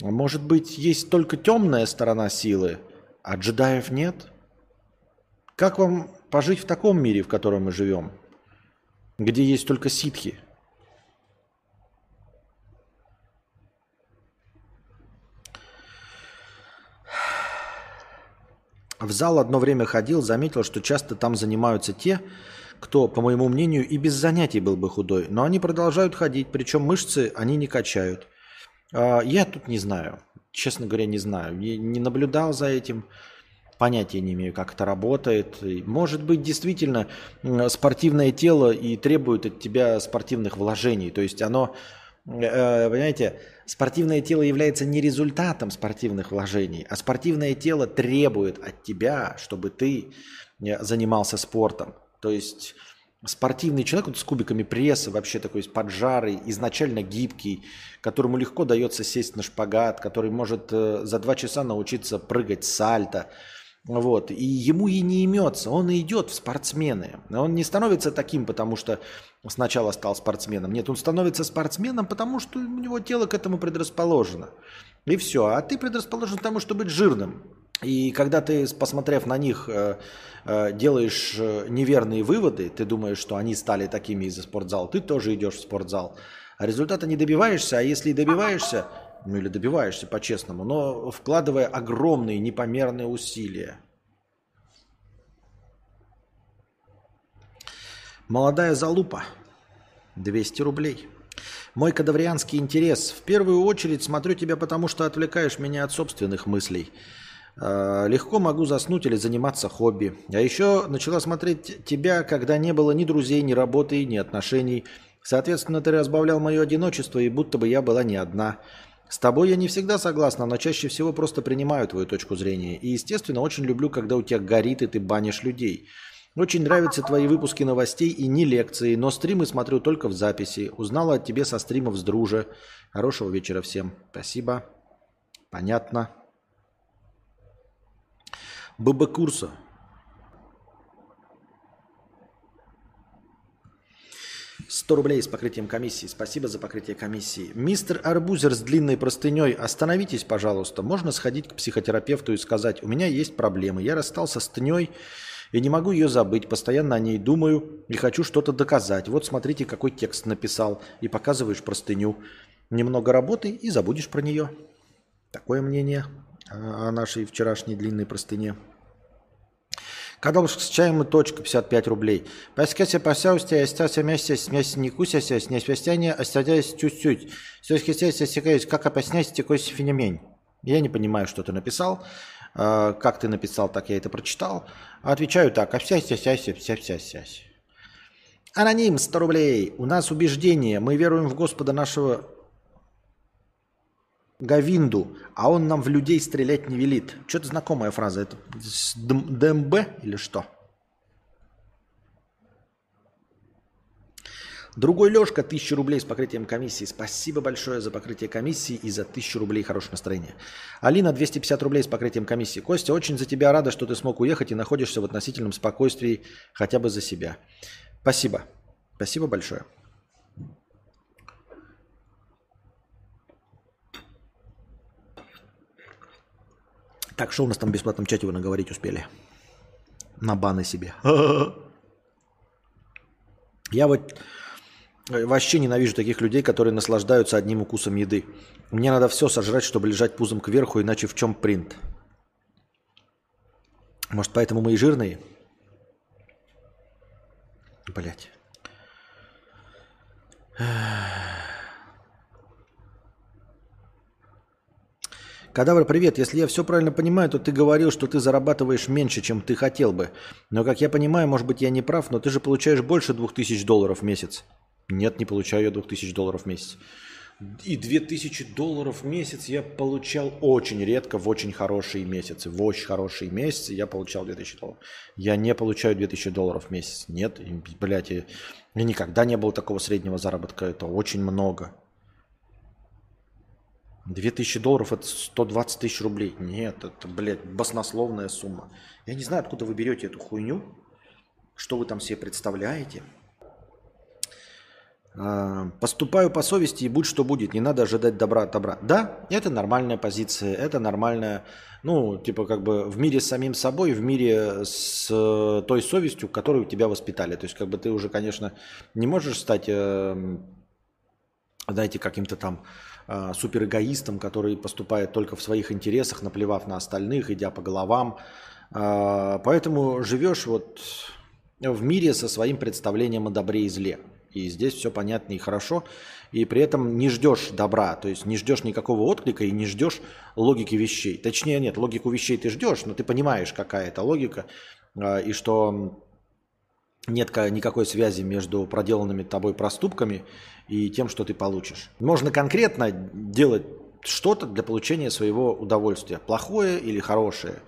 Может быть, есть только темная сторона силы, а джедаев нет? Как вам пожить в таком мире, в котором мы живем, где есть только ситхи? В зал одно время ходил, заметил, что часто там занимаются те, кто, по моему мнению, и без занятий был бы худой. Но они продолжают ходить, причем мышцы они не качают. А, я тут не знаю честно говоря, не знаю. Не, не наблюдал за этим, понятия не имею, как это работает. Может быть, действительно спортивное тело и требует от тебя спортивных вложений. То есть оно, э, понимаете, спортивное тело является не результатом спортивных вложений, а спортивное тело требует от тебя, чтобы ты э, занимался спортом. То есть спортивный человек вот с кубиками пресса, вообще такой поджарый, изначально гибкий, которому легко дается сесть на шпагат, который может э, за два часа научиться прыгать сальто. Вот. И ему и не имется, он идет в спортсмены. Он не становится таким, потому что сначала стал спортсменом. Нет, он становится спортсменом, потому что у него тело к этому предрасположено. И все. А ты предрасположен к тому, чтобы быть жирным. И когда ты, посмотрев на них, э, делаешь э, неверные выводы, ты думаешь, что они стали такими из-за спортзала, ты тоже идешь в спортзал. А результата не добиваешься, а если и добиваешься, ну или добиваешься по-честному, но вкладывая огромные непомерные усилия. Молодая залупа. 200 рублей. Мой кадаврианский интерес. В первую очередь смотрю тебя, потому что отвлекаешь меня от собственных мыслей. Э, легко могу заснуть или заниматься хобби. А еще начала смотреть тебя, когда не было ни друзей, ни работы, ни отношений. Соответственно, ты разбавлял мое одиночество, и будто бы я была не одна. С тобой я не всегда согласна, но чаще всего просто принимаю твою точку зрения. И, естественно, очень люблю, когда у тебя горит, и ты банишь людей. Очень нравятся твои выпуски новостей и не лекции, но стримы смотрю только в записи. Узнала от тебе со стримов с дружа. Хорошего вечера всем. Спасибо. Понятно. ББ курса. Сто рублей с покрытием комиссии. Спасибо за покрытие комиссии. Мистер Арбузер с длинной простыней, остановитесь, пожалуйста. Можно сходить к психотерапевту и сказать, у меня есть проблемы. Я расстался с тней и не могу ее забыть. Постоянно о ней думаю и хочу что-то доказать. Вот смотрите, какой текст написал. И показываешь простыню. Немного работы и забудешь про нее. Такое мнение о нашей вчерашней длинной простыне. Кадалушка с чаем и точка, 55 рублей. Паскася пасяустя, остался вместе с не кусяся, с несвястяния, остаясь чуть-чуть. Все хисяйся, секаюсь, как опоснять такой феномен. Я не понимаю, что ты написал. А, как ты написал, так я это прочитал. Отвечаю так, а вся вся вся вся вся вся Аноним 100 рублей. У нас убеждение. Мы веруем в Господа нашего Гавинду, а он нам в людей стрелять не велит. Что-то знакомая фраза. Это ДМБ или что? Другой Лешка, 1000 рублей с покрытием комиссии. Спасибо большое за покрытие комиссии и за 1000 рублей хорошее настроение. Алина, 250 рублей с покрытием комиссии. Костя, очень за тебя рада, что ты смог уехать и находишься в относительном спокойствии хотя бы за себя. Спасибо. Спасибо большое. Так, что у нас там в бесплатном чате вы наговорить успели? На баны себе. Я вот э, вообще ненавижу таких людей, которые наслаждаются одним укусом еды. Мне надо все сожрать, чтобы лежать пузом кверху, иначе в чем принт? Может, поэтому мы и жирные? Блять. Кадавр, привет. Если я все правильно понимаю, то ты говорил, что ты зарабатываешь меньше, чем ты хотел бы. Но, как я понимаю, может быть, я не прав, но ты же получаешь больше 2000 долларов в месяц. Нет, не получаю я 2000 долларов в месяц. И 2000 долларов в месяц я получал очень редко в очень хорошие месяцы. В очень хорошие месяцы я получал 2000 долларов. Я не получаю 2000 долларов в месяц. Нет, блядь, я, я никогда не было такого среднего заработка. Это очень много. 2000 долларов это 120 тысяч рублей. Нет, это, блядь, баснословная сумма. Я не знаю, откуда вы берете эту хуйню, что вы там себе представляете. А, поступаю по совести и будь что будет, не надо ожидать добра от добра. Да, это нормальная позиция, это нормальная, ну, типа как бы в мире с самим собой, в мире с той совестью, которую тебя воспитали. То есть как бы ты уже, конечно, не можешь стать, э, знаете, каким-то там э, суперэгоистом, который поступает только в своих интересах, наплевав на остальных, идя по головам. Э, поэтому живешь вот в мире со своим представлением о добре и зле. И здесь все понятно и хорошо. И при этом не ждешь добра, то есть не ждешь никакого отклика и не ждешь логики вещей. Точнее, нет, логику вещей ты ждешь, но ты понимаешь, какая это логика, э, и что нет никакой связи между проделанными тобой проступками и тем, что ты получишь. Можно конкретно делать что-то для получения своего удовольствия, плохое или хорошее.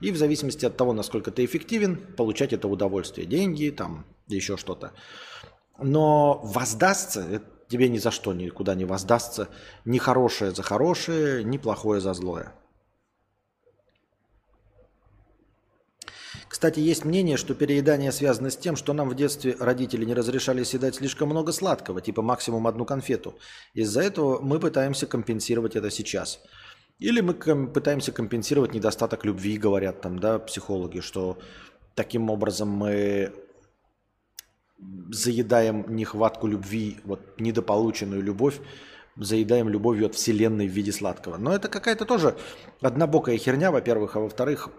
И в зависимости от того, насколько ты эффективен, получать это удовольствие. Деньги, там, еще что-то. Но воздастся тебе ни за что никуда не воздастся ни хорошее за хорошее, ни плохое за злое. Кстати, есть мнение, что переедание связано с тем, что нам в детстве родители не разрешали съедать слишком много сладкого, типа максимум одну конфету. Из-за этого мы пытаемся компенсировать это сейчас. Или мы пытаемся компенсировать недостаток любви, говорят там, да, психологи, что таким образом мы заедаем нехватку любви, вот недополученную любовь, заедаем любовью от Вселенной в виде сладкого. Но это какая-то тоже однобокая херня, во-первых, а во-вторых,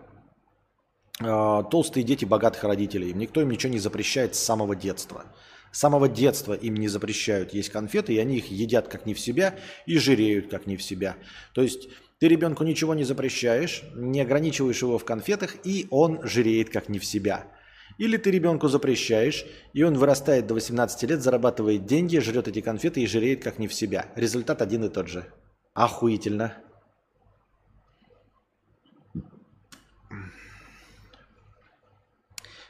толстые дети богатых родителей. Никто им ничего не запрещает с самого детства. С самого детства им не запрещают есть конфеты, и они их едят как не в себя и жиреют как не в себя. То есть ты ребенку ничего не запрещаешь, не ограничиваешь его в конфетах, и он жиреет как не в себя. Или ты ребенку запрещаешь, и он вырастает до 18 лет, зарабатывает деньги, жрет эти конфеты и жиреет как не в себя. Результат один и тот же. Охуительно.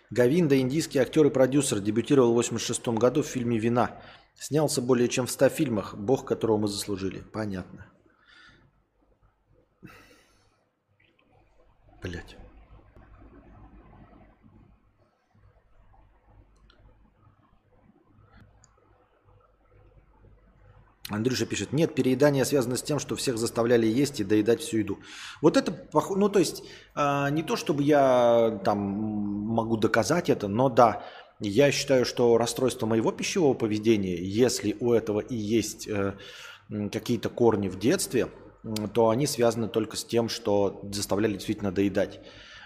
Гавинда, индийский актер и продюсер, дебютировал в 86 году в фильме «Вина». Снялся более чем в 100 фильмах, бог которого мы заслужили. Понятно. Блять. Андрюша пишет, нет, переедание связано с тем, что всех заставляли есть и доедать всю еду. Вот это, ну то есть, э, не то чтобы я там могу доказать это, но да, я считаю, что расстройство моего пищевого поведения, если у этого и есть э, какие-то корни в детстве, то они связаны только с тем, что заставляли действительно доедать.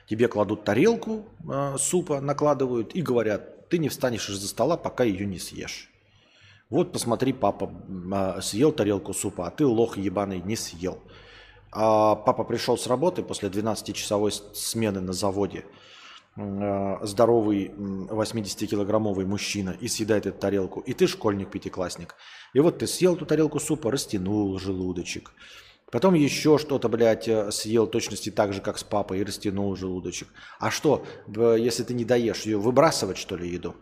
Тебе кладут тарелку э, супа, накладывают и говорят, ты не встанешь из-за стола, пока ее не съешь. Вот посмотри, папа а, съел тарелку супа, а ты лох ебаный не съел. А папа пришел с работы после 12-часовой смены на заводе, а, здоровый 80-килограммовый мужчина и съедает эту тарелку. И ты школьник-пятиклассник. И вот ты съел эту тарелку супа, растянул желудочек. Потом еще что-то, блядь, э, съел точности так же, как с папой, и растянул желудочек. А что, если ты не доешь, ее выбрасывать, что ли, еду?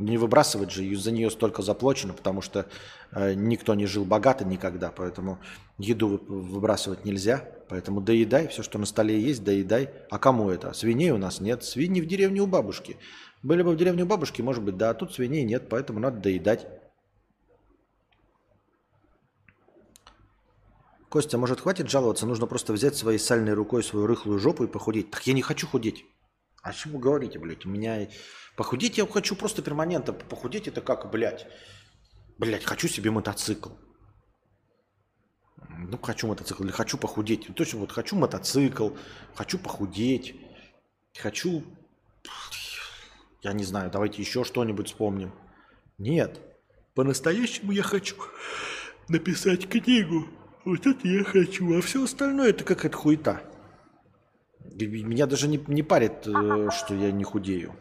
Не выбрасывать же, из-за нее столько заплачено, потому что э, никто не жил богато никогда, поэтому еду выбрасывать нельзя. Поэтому доедай, все, что на столе есть, доедай. А кому это? Свиней у нас нет. Свиньи в деревне у бабушки. Были бы в деревне у бабушки, может быть, да, а тут свиней нет, поэтому надо доедать. Костя, может, хватит жаловаться? Нужно просто взять своей сальной рукой свою рыхлую жопу и похудеть. Так я не хочу худеть. О чем вы говорите, блядь? У меня Похудеть я хочу просто перманентно. Похудеть это как, блядь, блядь, хочу себе мотоцикл. Ну, хочу мотоцикл или хочу похудеть. Точно вот хочу мотоцикл, хочу похудеть, хочу, я не знаю, давайте еще что-нибудь вспомним. Нет, по-настоящему я хочу написать книгу. Вот это я хочу, а все остальное это какая-то хуета. Меня даже не, не парит, э, что я не худею.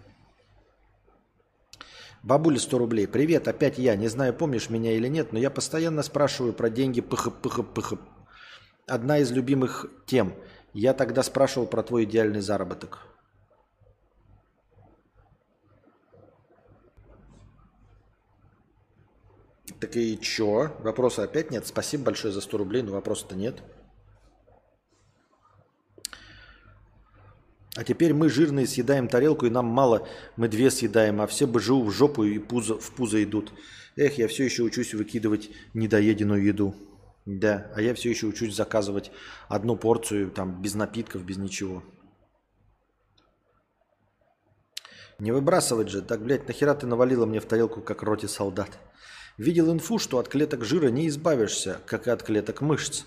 Бабуля 100 рублей. Привет, опять я. Не знаю, помнишь меня или нет, но я постоянно спрашиваю про деньги пх пх пх. Одна из любимых тем. Я тогда спрашивал про твой идеальный заработок. Так и чё? Вопроса опять нет. Спасибо большое за 100 рублей, но вопроса-то нет. А теперь мы жирные съедаем тарелку, и нам мало, мы две съедаем, а все БЖУ в жопу и пузо, в пузо идут. Эх, я все еще учусь выкидывать недоеденную еду. Да, а я все еще учусь заказывать одну порцию, там, без напитков, без ничего. Не выбрасывать же, так, блядь, нахера ты навалила мне в тарелку, как роте солдат? Видел инфу, что от клеток жира не избавишься, как и от клеток мышц.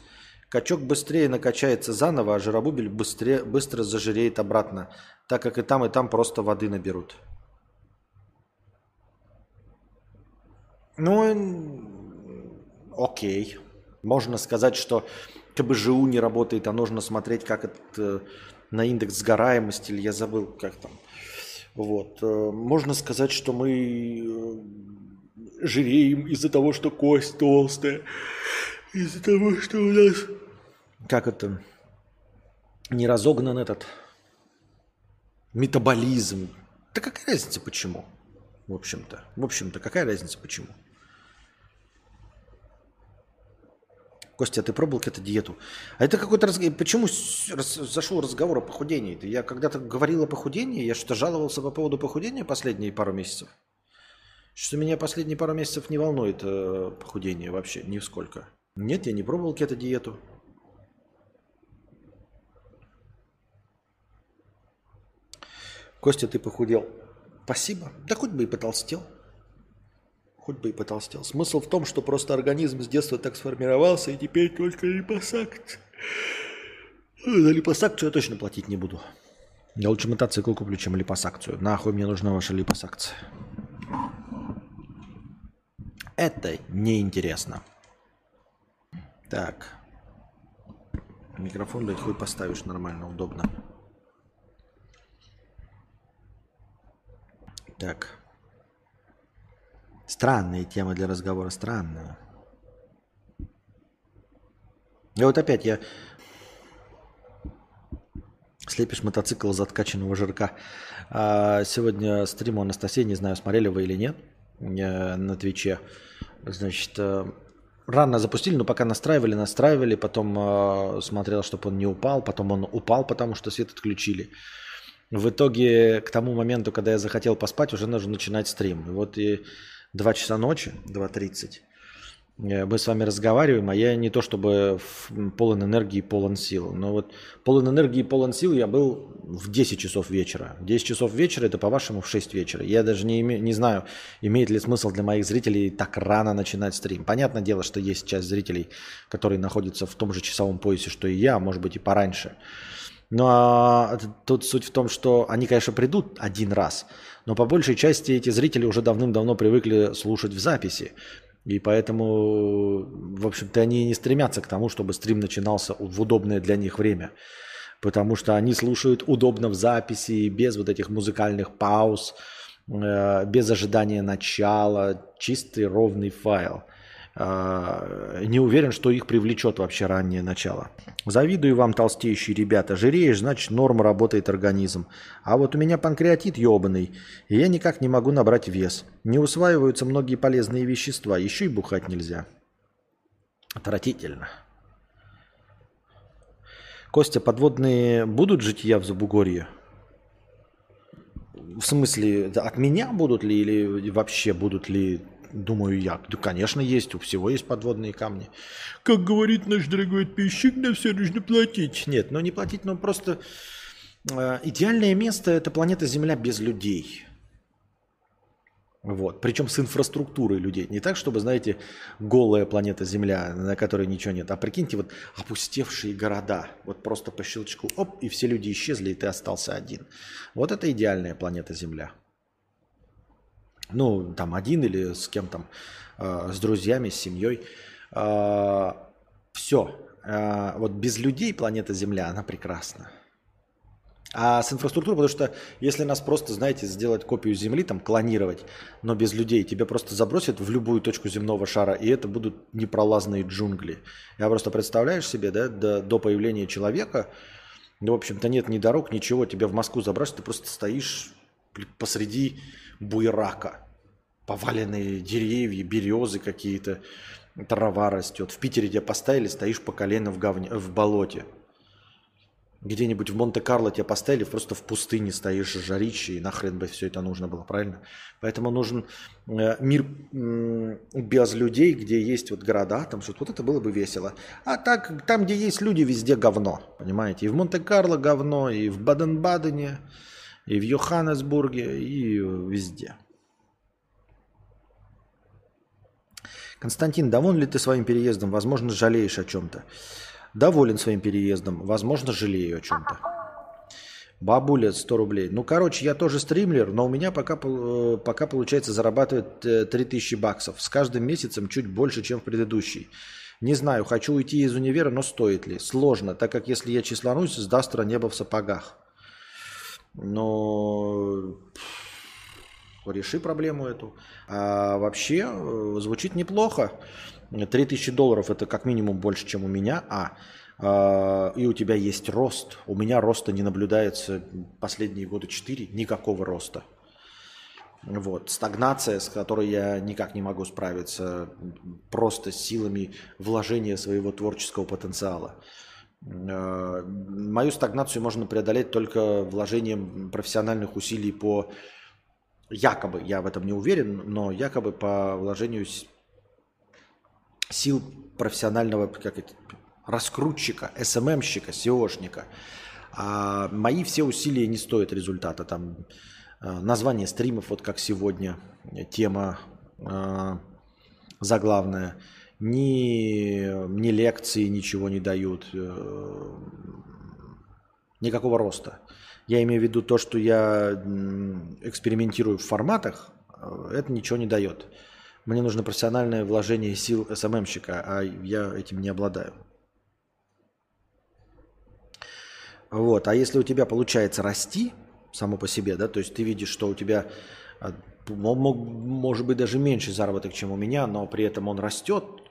Качок быстрее накачается заново, а жиробубель быстрее, быстро зажиреет обратно, так как и там, и там просто воды наберут. Ну, окей. Можно сказать, что КБЖУ не работает, а нужно смотреть, как это э, на индекс сгораемости, или я забыл, как там. Вот. Э, можно сказать, что мы э, жиреем из-за того, что кость толстая, из-за того, что у нас как это, не разогнан этот метаболизм. Да какая разница почему? В общем-то. В общем-то, какая разница почему? Костя, а ты пробовал кето-диету? А это какой-то разговор. Почему зашел разговор о похудении? Я когда-то говорил о похудении, я что-то жаловался по поводу похудения последние пару месяцев. Что меня последние пару месяцев не волнует э, похудение вообще, ни сколько. Нет, я не пробовал кето-диету. Костя, ты похудел. Спасибо. Да хоть бы и потолстел. Хоть бы и потолстел. Смысл в том, что просто организм с детства так сформировался, и теперь только липосакция. За липосакцию я точно платить не буду. Я лучше мотоцикл куплю, чем липосакцию. Нахуй мне нужна ваша липосакция. Это неинтересно. Так. Микрофон, блядь, хуй поставишь нормально, удобно. Так. Странные темы для разговора, странные. И вот опять я Слепишь мотоцикл за откачанного жирка. А сегодня стрим у Анастасии, не знаю, смотрели вы или нет, на Твиче. Значит, э, рано запустили, но пока настраивали, настраивали, потом э, смотрел, чтобы он не упал, потом он упал, потому что свет отключили. В итоге, к тому моменту, когда я захотел поспать, уже нужно начинать стрим. И вот и 2 часа ночи, 2.30, Э, мы с вами разговариваем, а я не то чтобы полон энергии, полон сил. Но вот полон энергии, полон сил я был в 10 часов вечера. 10 часов вечера это по-вашему в 6 вечера. Я даже не, име, не знаю, имеет ли смысл для моих зрителей так рано начинать стрим. Понятное дело, что есть часть зрителей, которые находятся в том же часовом поясе, что и я, может быть и пораньше. Но а, тут суть в том, что они, конечно, придут один раз, но по большей части эти зрители уже давным-давно привыкли слушать в записи. И поэтому, в общем-то, они не стремятся к тому, чтобы стрим начинался в удобное для них время. Потому что они слушают удобно в записи, без вот этих музыкальных пауз, э, без ожидания начала, чистый ровный файл. А, не уверен, что их привлечет вообще раннее начало. Завидую вам, толстеющие ребята. Жиреешь, значит, норм работает организм. А вот у меня панкреатит ебаный, и я никак не могу набрать вес. Не усваиваются многие полезные вещества, еще и бухать нельзя. Отвратительно. Костя, подводные будут жития в Забугорье? В смысле, от меня будут ли или вообще будут ли Думаю я. Да, конечно, есть. У всего есть подводные камни. Как говорит наш дорогой подписчик, на все нужно платить. Нет, но не платить, но просто... Э, идеальное место – это планета Земля без людей. Вот. Причем с инфраструктурой людей. Не так, чтобы, знаете, голая планета Земля, на которой ничего нет. А прикиньте, вот опустевшие города. Вот просто по щелчку, оп, и все люди исчезли, и ты остался один. Вот это идеальная планета Земля. Ну, там один или с кем там, э, с друзьями, с семьей. А, все. Э, вот без людей планета Земля, она прекрасна. А с инфраструктурой, потому что если нас просто, знаете, сделать копию Земли, там клонировать, но без людей, тебя просто забросят в любую точку земного шара, и это будут непролазные джунгли. Я просто представляешь себе, да, до, до появления человека, ну, в общем-то, нет ни дорог, ничего, тебя в Москву забросят, ты просто стоишь посреди буйрака. Поваленные деревья, березы какие-то, трава растет. В Питере тебя поставили, стоишь по колено в, говне, в болоте. Где-нибудь в Монте-Карло тебя поставили, просто в пустыне стоишь, жарище, и нахрен бы все это нужно было, правильно? Поэтому нужен э, мир без людей, где есть вот города, там что-то, вот это было бы весело. А так, там, где есть люди, везде говно, понимаете? И в Монте-Карло говно, и в Баден-Бадене, и в Йоханнесбурге, и везде. Константин, доволен ли ты своим переездом? Возможно, жалеешь о чем-то. Доволен своим переездом. Возможно, жалею о чем-то. Бабуля 100 рублей. Ну, короче, я тоже стримлер, но у меня пока, э, пока получается зарабатывать 3000 э, баксов. С каждым месяцем чуть больше, чем в предыдущий. Не знаю, хочу уйти из универа, но стоит ли? Сложно, так как если я числанусь, сдаст небо в сапогах. Но реши проблему эту. А вообще э, звучит неплохо. 3000 долларов это как минимум больше, чем у меня. А, а и у тебя есть рост. У меня роста не наблюдается последние годы 4, никакого роста. Вот. Стагнация, с которой я никак не могу справиться просто силами вложения своего творческого потенциала. Э, мою стагнацию можно преодолеть только вложением профессиональных усилий по якобы, я в этом не уверен, но якобы по вложению сил профессионального как это, раскрутчика, СММщика, SEOшника. А мои все усилия не стоят результата. Там э, название стримов, вот как сегодня, тема э, заглавная – ни, ни лекции ничего не дают, э, никакого роста. Я имею в виду то, что я экспериментирую в форматах, э, это ничего не дает. Мне нужно профессиональное вложение сил СММщика, а я этим не обладаю. Вот. А если у тебя получается расти само по себе, да, то есть ты видишь, что у тебя может быть даже меньше заработок, чем у меня, но при этом он растет,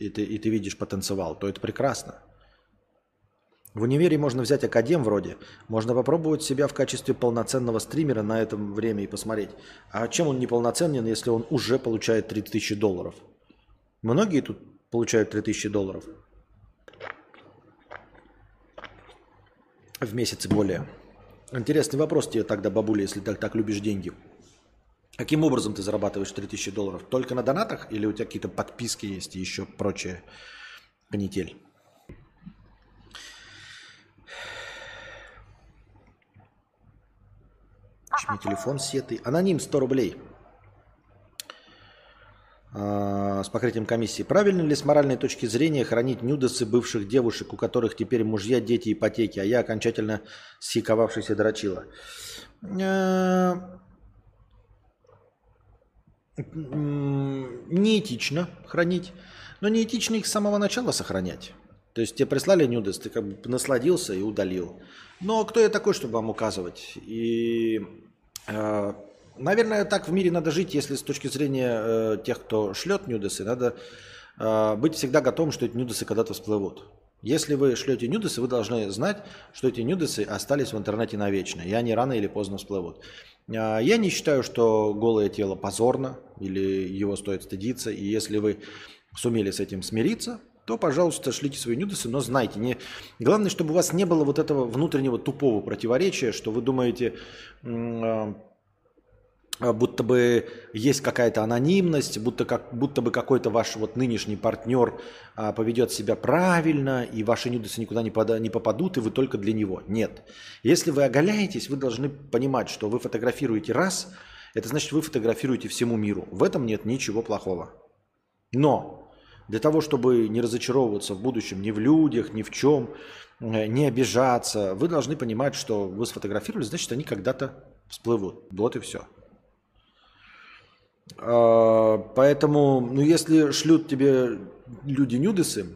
и ты, и ты видишь потенциал, то это прекрасно. В универе можно взять академ вроде. Можно попробовать себя в качестве полноценного стримера на этом время и посмотреть. А чем он неполноценен, если он уже получает 3000 долларов? Многие тут получают 3000 долларов. В месяц более. Интересный вопрос тебе тогда, бабуля, если ты так любишь деньги. Каким образом ты зарабатываешь 3000 долларов? Только на донатах или у тебя какие-то подписки есть и еще прочее канитель? Чьи телефон сеты. Аноним 100 рублей. А, с покрытием комиссии. Правильно ли с моральной точки зрения хранить нюдосы бывших девушек, у которых теперь мужья, дети, ипотеки, а я окончательно сиковавшийся дрочила? А, неэтично хранить, но неэтично их с самого начала сохранять. То есть тебе прислали нюдес, ты как бы насладился и удалил. Но кто я такой, чтобы вам указывать? И, э, наверное, так в мире надо жить, если с точки зрения э, тех, кто шлет нюдесы, надо э, быть всегда готовым, что эти нюдесы когда-то всплывут. Если вы шлете нюдесы, вы должны знать, что эти нюдесы остались в интернете навечно, и они рано или поздно всплывут. Я не считаю, что голое тело позорно или его стоит стыдиться. И если вы сумели с этим смириться, то, пожалуйста, шлите свои нюдесы, но знайте, не... главное, чтобы у вас не было вот этого внутреннего тупого противоречия, что вы думаете, а, а, будто бы есть какая-то анонимность, будто, как, будто бы какой-то ваш вот нынешний партнер а, поведет себя правильно, и ваши нюдесы никуда не, пода, не попадут, и вы только для него. Нет. Если вы оголяетесь, вы должны понимать, что вы фотографируете раз, это значит, вы фотографируете всему миру. В этом нет ничего плохого. Но для того, чтобы не разочаровываться в будущем ни в людях, ни в чем, э, не обижаться, вы должны понимать, что вы сфотографировали, значит, они когда-то всплывут. Вот и все. А, поэтому, ну, если шлют тебе люди нюдесы,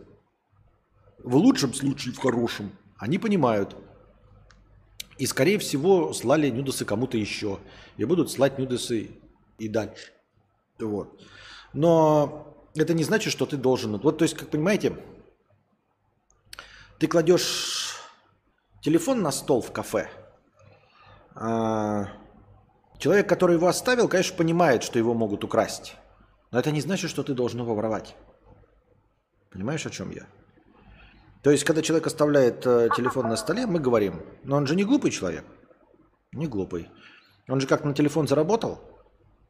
в лучшем случае, в хорошем, они понимают. И, скорее всего, слали нюдесы кому-то еще. И будут слать нюдесы и дальше. Вот. Но это не значит, что ты должен... Вот, то есть, как понимаете, ты кладешь телефон на стол в кафе. Человек, который его оставил, конечно, понимает, что его могут украсть. Но это не значит, что ты должен его воровать. Понимаешь, о чем я? То есть, когда человек оставляет э, телефон на столе, мы говорим, но он же не глупый человек. Не глупый. Он же как на телефон заработал,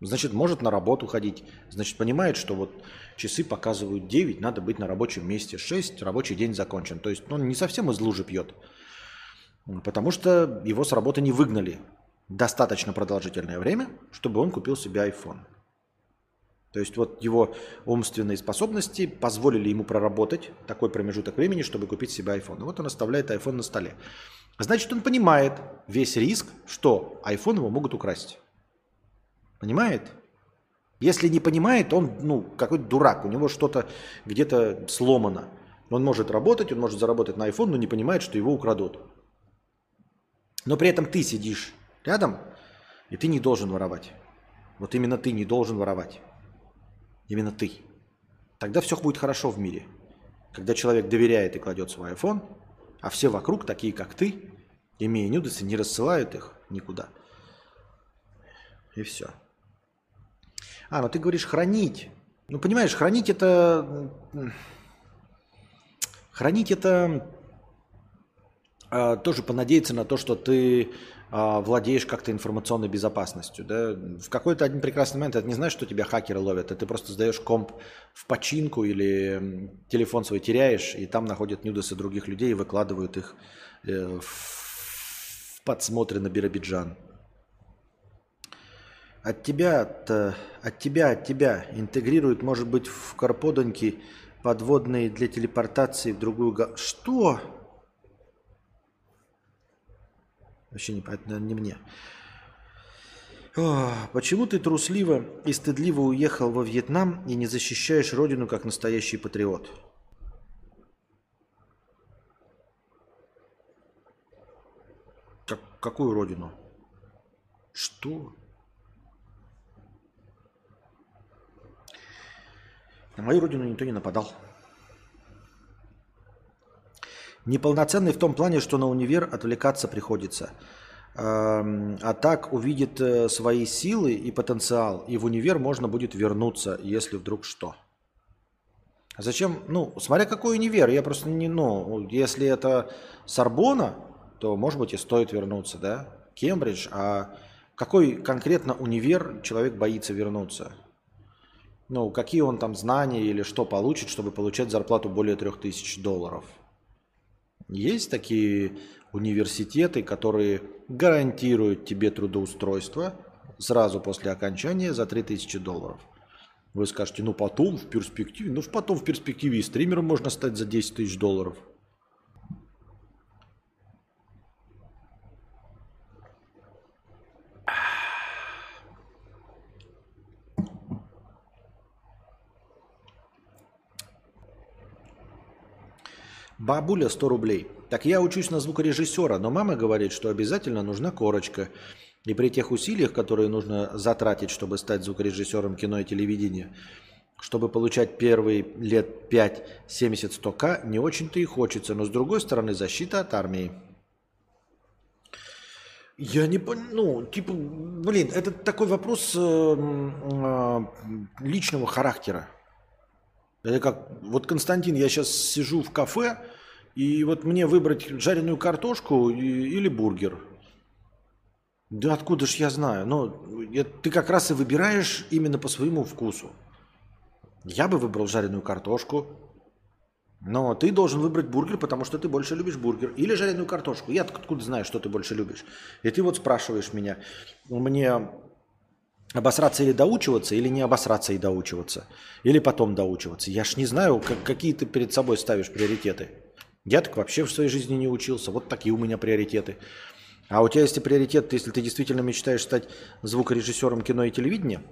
Значит, может на работу ходить. Значит, понимает, что вот часы показывают 9, надо быть на рабочем месте. 6, рабочий день закончен. То есть он ну, не совсем из лужи пьет. Потому что его с работы не выгнали достаточно продолжительное время, чтобы он купил себе iPhone. То есть вот его умственные способности позволили ему проработать такой промежуток времени, чтобы купить себе iPhone. И вот он оставляет iPhone на столе. Значит, он понимает весь риск, что iPhone его могут украсть. Понимает? Если не понимает, он ну, какой-то дурак, у него что-то где-то сломано. Он может работать, он может заработать на iPhone, но не понимает, что его украдут. Но при этом ты сидишь рядом, и ты не должен воровать. Вот именно ты не должен воровать. Именно ты. Тогда все будет хорошо в мире. Когда человек доверяет и кладет свой iPhone, а все вокруг, такие как ты, имея нюдесы, не рассылают их никуда. И все. А, ну ты говоришь хранить. Ну, понимаешь, хранить это... Хранить это а, тоже понадеяться на то, что ты владеешь как-то информационной безопасностью. Да? В какой-то один прекрасный момент это не знаешь, что тебя хакеры ловят, а ты просто сдаешь комп в починку или телефон свой теряешь, и там находят нюдесы других людей и выкладывают их э, в подсмотре на Биробиджан. От тебя, от, от тебя, от тебя интегрируют, может быть, в карподоньки подводные для телепортации в другую... Что? Вообще не, это не мне. Почему ты трусливо и стыдливо уехал во Вьетнам и не защищаешь родину как настоящий патриот? Как, какую родину? Что? На мою родину никто не нападал. Неполноценный в том плане, что на универ отвлекаться приходится. А так увидит э, свои силы и потенциал, и в универ можно будет вернуться, если вдруг что. Зачем? Ну, смотря какой универ. Я просто не, ну, если это Сорбона, то, может быть, и стоит вернуться, да? Кембридж, а какой конкретно универ человек боится вернуться? Ну, какие он там знания или что получит, чтобы получать зарплату более 3000 долларов? Есть такие университеты, которые гарантируют тебе трудоустройство сразу после окончания за 3000 долларов. Вы скажете, ну потом в перспективе, ну потом в перспективе и стримером можно стать за 10 тысяч долларов. Бабуля 100 рублей. Так я учусь на звукорежиссера, но мама говорит, что обязательно нужна корочка. И при тех усилиях, которые нужно затратить, чтобы стать звукорежиссером кино и телевидения, чтобы получать первые лет 5 70-100к, не очень-то и хочется. Но с другой стороны, защита от армии. Я не понял, ну, типа, блин, это такой вопрос э, э, личного характера. Это как, вот Константин, я сейчас сижу в кафе, и вот мне выбрать жареную картошку или бургер. Да откуда ж я знаю? Ну, ты как раз и выбираешь именно по своему вкусу. Я бы выбрал жареную картошку, но ты должен выбрать бургер, потому что ты больше любишь бургер. Или жареную картошку. Я откуда знаю, что ты больше любишь. И ты вот спрашиваешь меня, мне обосраться или доучиваться, или не обосраться и доучиваться. Или потом доучиваться. Я ж не знаю, как, какие ты перед собой ставишь приоритеты. Я так вообще в своей жизни не учился. Вот такие у меня приоритеты. А у тебя есть приоритет, если ты действительно мечтаешь стать звукорежиссером кино и телевидения,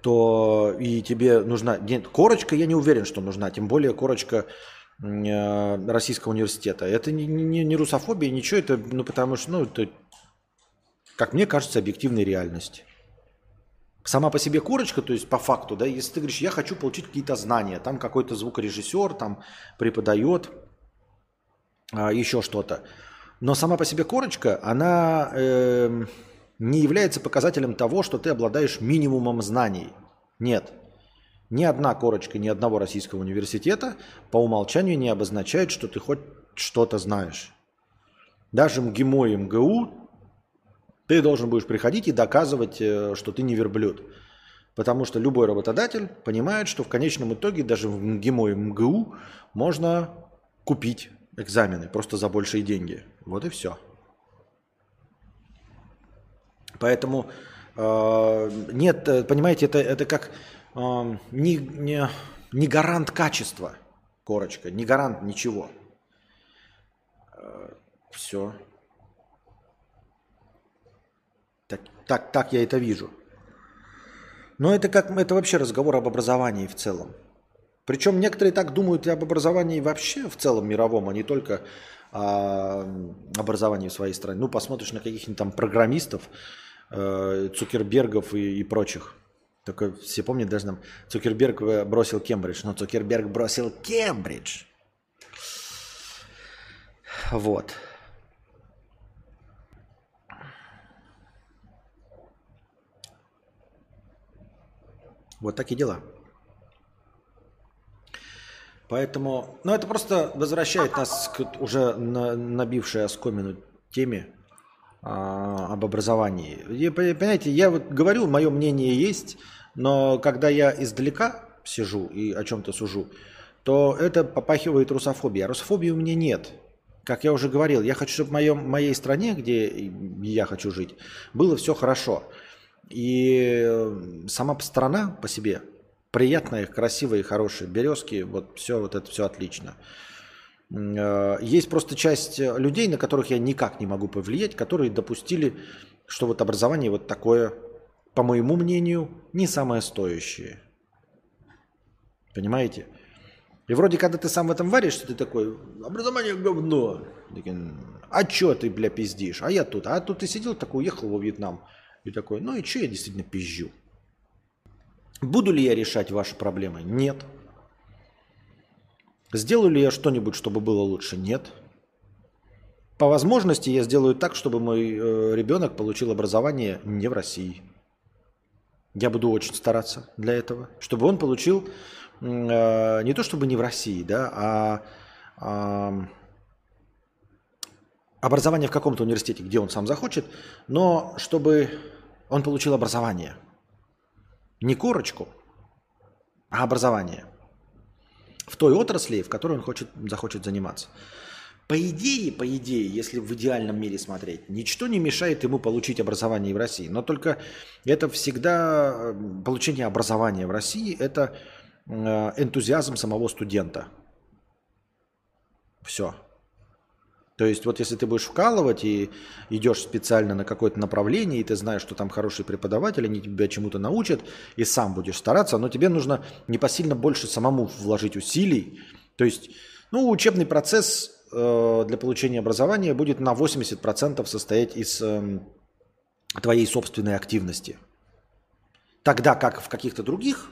то и тебе нужна... Нет, корочка, я не уверен, что нужна. Тем более корочка э, Российского университета. Это не, не, не русофобия, ничего. Это, ну, потому что, ну, это как мне кажется, объективной реальности. Сама по себе курочка, то есть по факту, да, если ты говоришь, я хочу получить какие-то знания, там какой-то звукорежиссер там преподает, а, еще что-то. Но сама по себе корочка, она э, не является показателем того, что ты обладаешь минимумом знаний. Нет. Ни одна корочка ни одного российского университета по умолчанию не обозначает, что ты хоть что-то знаешь. Даже МГИМО и МГУ ты должен будешь приходить и доказывать, э, что ты не верблюд. Потому что любой работодатель понимает, что в конечном итоге даже в МГИМО и МГУ можно купить экзамены просто за большие деньги. Вот и все. Поэтому э, нет, э, понимаете, это, это как не, не, не гарант качества корочка, не гарант ничего. Все. Так, так, так я это вижу. Но это как это вообще разговор об образовании в целом. Причем некоторые так думают и об образовании вообще в целом мировом, а не только о образовании в своей стране. Ну, посмотришь на каких-нибудь там программистов, э, Цукербергов и, и прочих. Только все помнят, даже нам Цукерберг э, бросил Кембридж, но Цукерберг бросил Кембридж. Вот. Вот такие дела. Поэтому, ну это просто возвращает нас к уже на, набившей оскомину теме а, об образовании. И, понимаете, я вот говорю, мое мнение есть, но когда я издалека сижу и о чем-то сужу, то это попахивает русофобией. А русофобии у меня нет. Как я уже говорил, я хочу, чтобы в моем, моей стране, где я хочу жить, было все хорошо. И э, сама страна по себе приятная, красивая и хорошая. Березки, вот все, вот это все отлично. Э, есть просто часть людей, на которых я никак не могу повлиять, которые допустили, что вот образование вот такое, по моему мнению, не самое стоящее. Понимаете? И вроде, когда ты сам в этом варишься, ты такой, образование говно. А чё ты, бля, пиздишь? А я тут. А тут ты сидел такой, уехал во Вьетнам. И такой, ну и чё я действительно пизжу? Буду ли я решать ваши проблемы? Нет. Сделаю ли я что-нибудь, чтобы было лучше? Нет. По возможности я сделаю так, чтобы мой э, ребенок получил образование не в России. Я буду очень стараться для этого, чтобы он получил э, не то чтобы не в России, да, а э, образование в каком-то университете, где он сам захочет, но чтобы он получил образование. Не корочку, а образование – в той отрасли, в которой он хочет, захочет заниматься. По идее, по идее, если в идеальном мире смотреть, ничто не мешает ему получить образование в России. Но только это всегда э, получение образования в России – это э, энтузиазм самого студента. Все. То есть вот если ты будешь вкалывать и идешь специально на какое-то направление, и ты знаешь, что там хороший преподаватель, они тебя чему-то научат, и сам будешь стараться, но тебе нужно непосильно больше самому вложить усилий. То есть, ну, учебный процесс э, для получения образования будет на 80% состоять из э, твоей собственной активности. Тогда как в каких-то других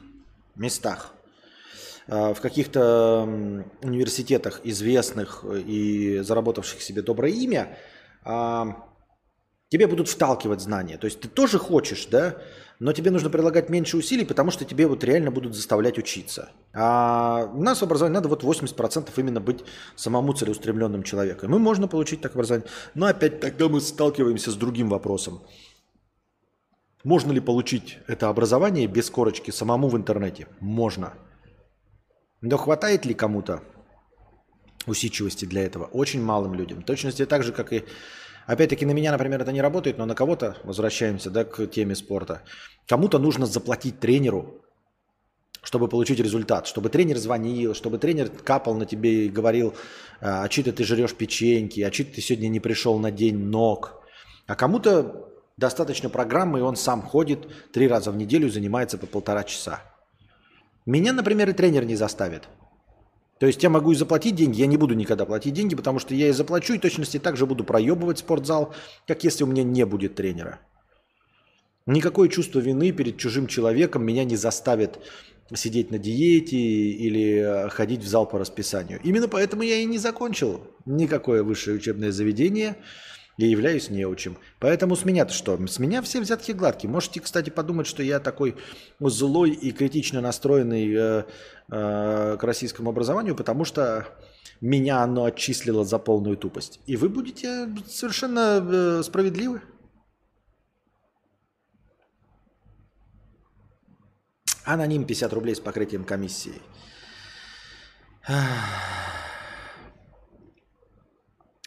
местах в каких-то университетах известных и заработавших себе доброе имя, а, тебе будут вталкивать знания. То есть ты тоже хочешь, да, но тебе нужно прилагать меньше усилий, потому что тебе вот реально будут заставлять учиться. А у нас в образовании надо вот 80% именно быть самому целеустремленным человеком. Мы можно получить такое образование, но опять тогда мы сталкиваемся с другим вопросом. Можно ли получить это образование без корочки самому в интернете? Можно. Но хватает ли кому-то усидчивости для этого? Очень малым людям. Точности так же, как и... Опять-таки на меня, например, это не работает, но на кого-то, возвращаемся да, к теме спорта, кому-то нужно заплатить тренеру, чтобы получить результат, чтобы тренер звонил, чтобы тренер капал на тебе и говорил, а что ты жрешь печеньки, а что ты сегодня не пришел на день ног. А кому-то достаточно программы, и он сам ходит три раза в неделю, занимается по полтора часа. Меня, например, и тренер не заставит. То есть я могу и заплатить деньги, я не буду никогда платить деньги, потому что я и заплачу, и точности также буду проебывать спортзал, как если у меня не будет тренера. Никакое чувство вины перед чужим человеком меня не заставит сидеть на диете или э, ходить в зал по расписанию. Именно поэтому я и не закончил никакое высшее учебное заведение – я являюсь неучим. Поэтому с меня-то что? С меня все взятки гладкие. Можете, кстати, подумать, что я такой злой и критично настроенный э, э, к российскому образованию, потому что меня оно отчислило за полную тупость. И вы будете совершенно э, справедливы. Аноним 50 рублей с покрытием комиссии.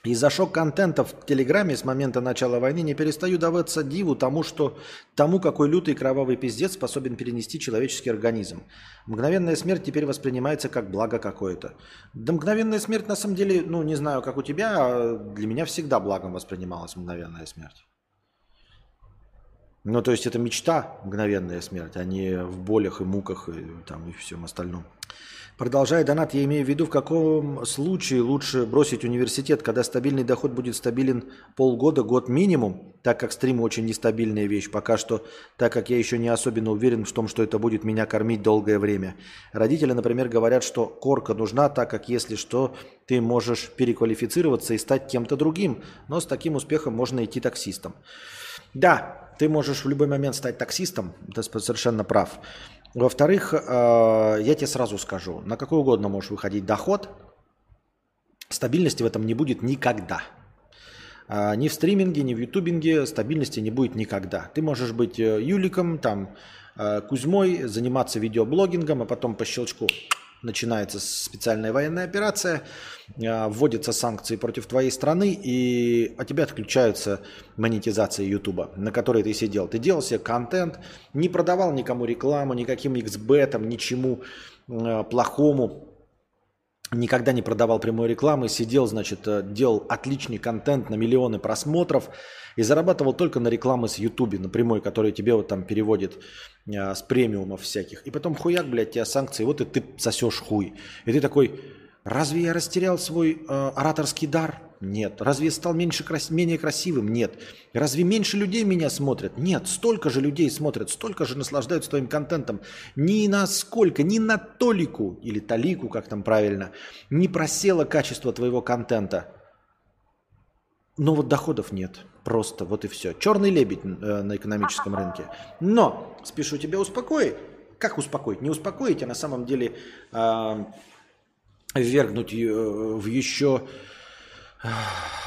Из-за шок-контента в Телеграме с момента начала войны не перестаю даваться диву тому, что тому, какой лютый кровавый пиздец способен перенести человеческий организм. Мгновенная смерть теперь воспринимается как благо какое-то. Да мгновенная смерть на самом деле, ну не знаю, как у тебя, а для меня всегда благом воспринималась мгновенная смерть. Ну, то есть это мечта, мгновенная смерть, а не в болях и муках и, там, и всем остальном. Продолжая донат, я имею в виду, в каком случае лучше бросить университет, когда стабильный доход будет стабилен полгода, год минимум, так как стрим очень нестабильная вещь пока что, так как я еще не особенно уверен в том, что это будет меня кормить долгое время. Родители, например, говорят, что корка нужна, так как если что, ты можешь переквалифицироваться и стать кем-то другим, но с таким успехом можно идти таксистом. Да, ты можешь в любой момент стать таксистом, ты совершенно прав. Во-вторых, э, я тебе сразу скажу, на какой угодно можешь выходить доход, стабильности в этом не будет никогда. А, ни в стриминге, ни в ютубинге стабильности не будет никогда. Ты можешь быть э, Юликом, там, э, Кузьмой, заниматься видеоблогингом, а потом по щелчку начинается специальная военная операция, а, вводятся санкции против твоей страны, и от тебя отключаются монетизация Ютуба, на которой ты сидел. Ты делал себе контент, не продавал никому рекламу, никаким XB, там, ничему а, плохому, никогда не продавал прямой рекламы, сидел, значит, э, делал отличный контент на миллионы просмотров и зарабатывал только на рекламы с Ютубе, напрямую, которые тебе вот там переводят э, с премиумов всяких. И потом хуяк, блядь, тебя санкции, вот и ты сосешь хуй. И ты такой, разве я растерял свой э, ораторский дар? Нет. Разве я стал меньше, крас... менее красивым? Нет. Разве меньше людей меня смотрят? Нет. Столько же людей смотрят, столько же наслаждаются твоим контентом. Ни на сколько, ни на толику, или талику, как там правильно, не просело качество твоего контента. Но вот доходов нет. Просто вот и все. Черный лебедь э, на экономическом рынке. Но, спешу тебя успокоить. Как успокоить? Не успокоить, а на самом деле э, ввергнуть э, в еще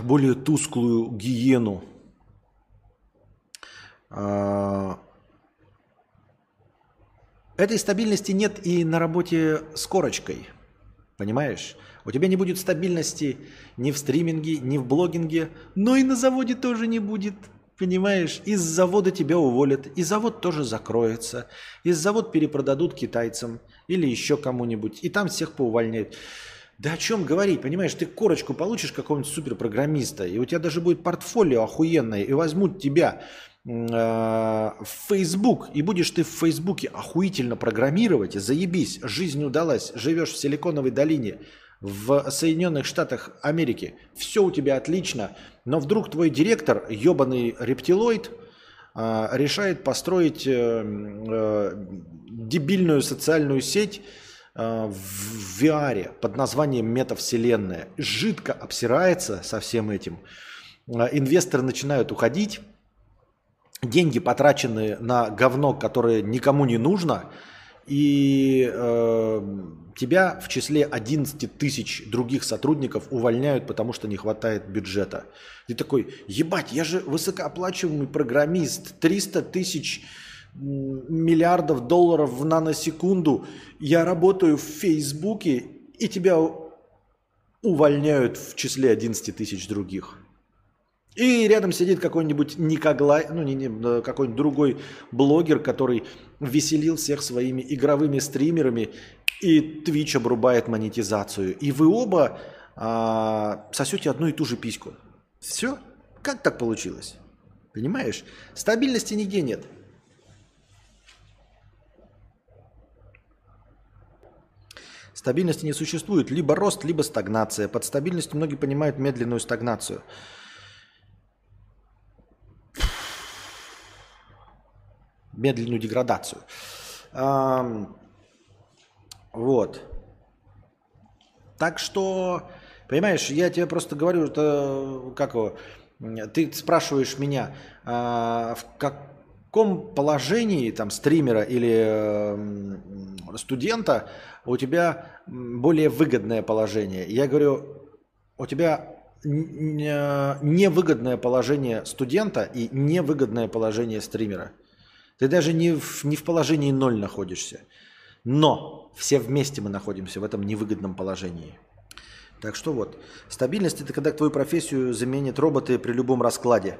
более тусклую гиену. А, этой стабильности нет и на работе с корочкой. Понимаешь? У тебя не будет стабильности ни в стриминге, ни в блогинге, но и на заводе тоже не будет. Понимаешь? Из завода тебя уволят, и завод тоже закроется. Из завод перепродадут китайцам или еще кому-нибудь, и там всех поувольняют. Да о чем говорить, понимаешь, ты корочку получишь какого-нибудь суперпрограммиста, и у тебя даже будет портфолио охуенное, и возьмут тебя э, в Facebook, и будешь ты в Фейсбуке охуительно программировать, заебись, жизнь удалась, живешь в Силиконовой долине, в Соединенных Штатах Америки, все у тебя отлично, но вдруг твой директор, ебаный рептилоид, э, решает построить э, э, дебильную социальную сеть, Э, в VR под названием метавселенная жидко обсирается со всем этим. Инвесторы начинают уходить, деньги потрачены на говно, которое никому не нужно, и э, тебя в числе 11 тысяч других сотрудников увольняют, потому что не хватает бюджета. Ты такой, ебать, я же высокооплачиваемый программист, 300 тысяч миллиардов долларов в наносекунду, я работаю в Фейсбуке, и тебя увольняют в числе 11 тысяч других. И рядом сидит какой-нибудь Никоглай, ну не, не какой-нибудь другой блогер, который веселил всех своими игровыми стримерами, и Twitch обрубает монетизацию. И вы оба а, сосете одну и ту же письку. Все? Как так получилось? Понимаешь? Стабильности нигде нет. Стабильности не существует. Либо рост, либо стагнация. Под стабильностью многие понимают медленную стагнацию. Медленную деградацию. Вот. Так что, понимаешь, я тебе просто говорю, это как его, ты спрашиваешь меня, а, в каком положении там стримера или студента у тебя более выгодное положение. Я говорю, у тебя невыгодное положение студента и невыгодное положение стримера. Ты даже не в, не в положении ноль находишься. Но все вместе мы находимся в этом невыгодном положении. Так что вот, стабильность это когда твою профессию заменят роботы при любом раскладе.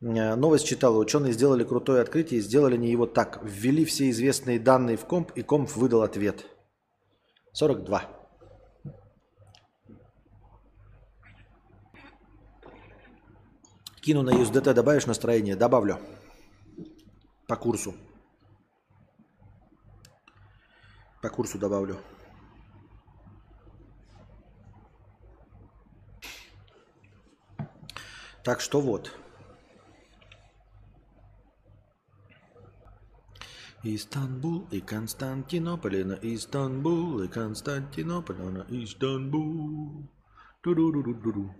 Э, новость читала, ученые сделали крутое открытие и сделали они его так. Ввели все известные данные в комп, и комп выдал ответ. 42. Кину на USDT, добавишь настроение? Добавлю. По курсу. По курсу добавлю. Так что вот. Истанбул и Константинополь, на Истанбул и Константинополь, на Истанбул. Ду-ду-ду-ду-ду.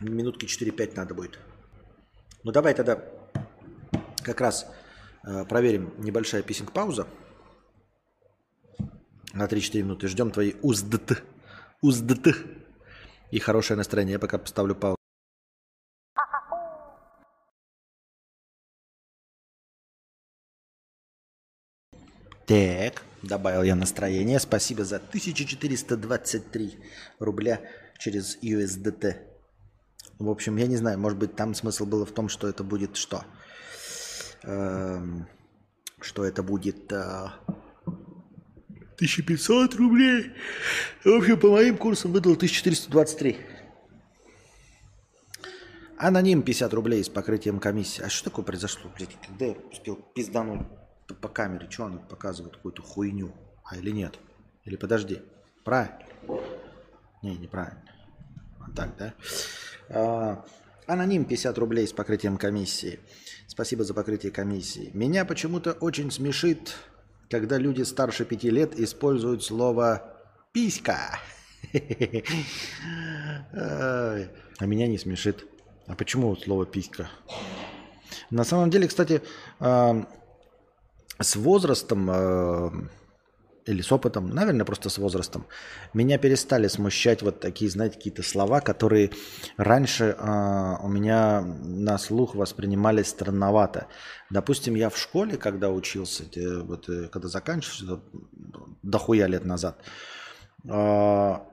Минутки 4-5 надо будет. Ну давай тогда как раз э, проверим небольшая писинг-пауза на 3-4 минуты. Ждем твои уздт. УЗДТ. И хорошее настроение. Я пока поставлю паузу. Так, добавил я настроение. Спасибо за 1423 рубля через USDT. В общем, я не знаю, может быть, там смысл был в том, что это будет что? Эм, что это будет э, 1500 рублей. В общем, по моим курсам выдал 1423. Аноним 50 рублей с покрытием комиссии. А что такое произошло, блядь? Когда я успел пиздануть по, по камере? Что она показывает какую-то хуйню? А или нет? Или подожди. Правильно? Не, неправильно. Вот так, да? А, аноним 50 рублей с покрытием комиссии. Спасибо за покрытие комиссии. Меня почему-то очень смешит, когда люди старше пяти лет используют слово «писька». А меня не смешит. А почему слово «писька»? На самом деле, кстати, а, с возрастом а, или с опытом, наверное, просто с возрастом, меня перестали смущать вот такие, знаете, какие-то слова, которые раньше э, у меня на слух воспринимались странновато. Допустим, я в школе, когда учился, вот, э, когда заканчивался, дохуя лет назад, э,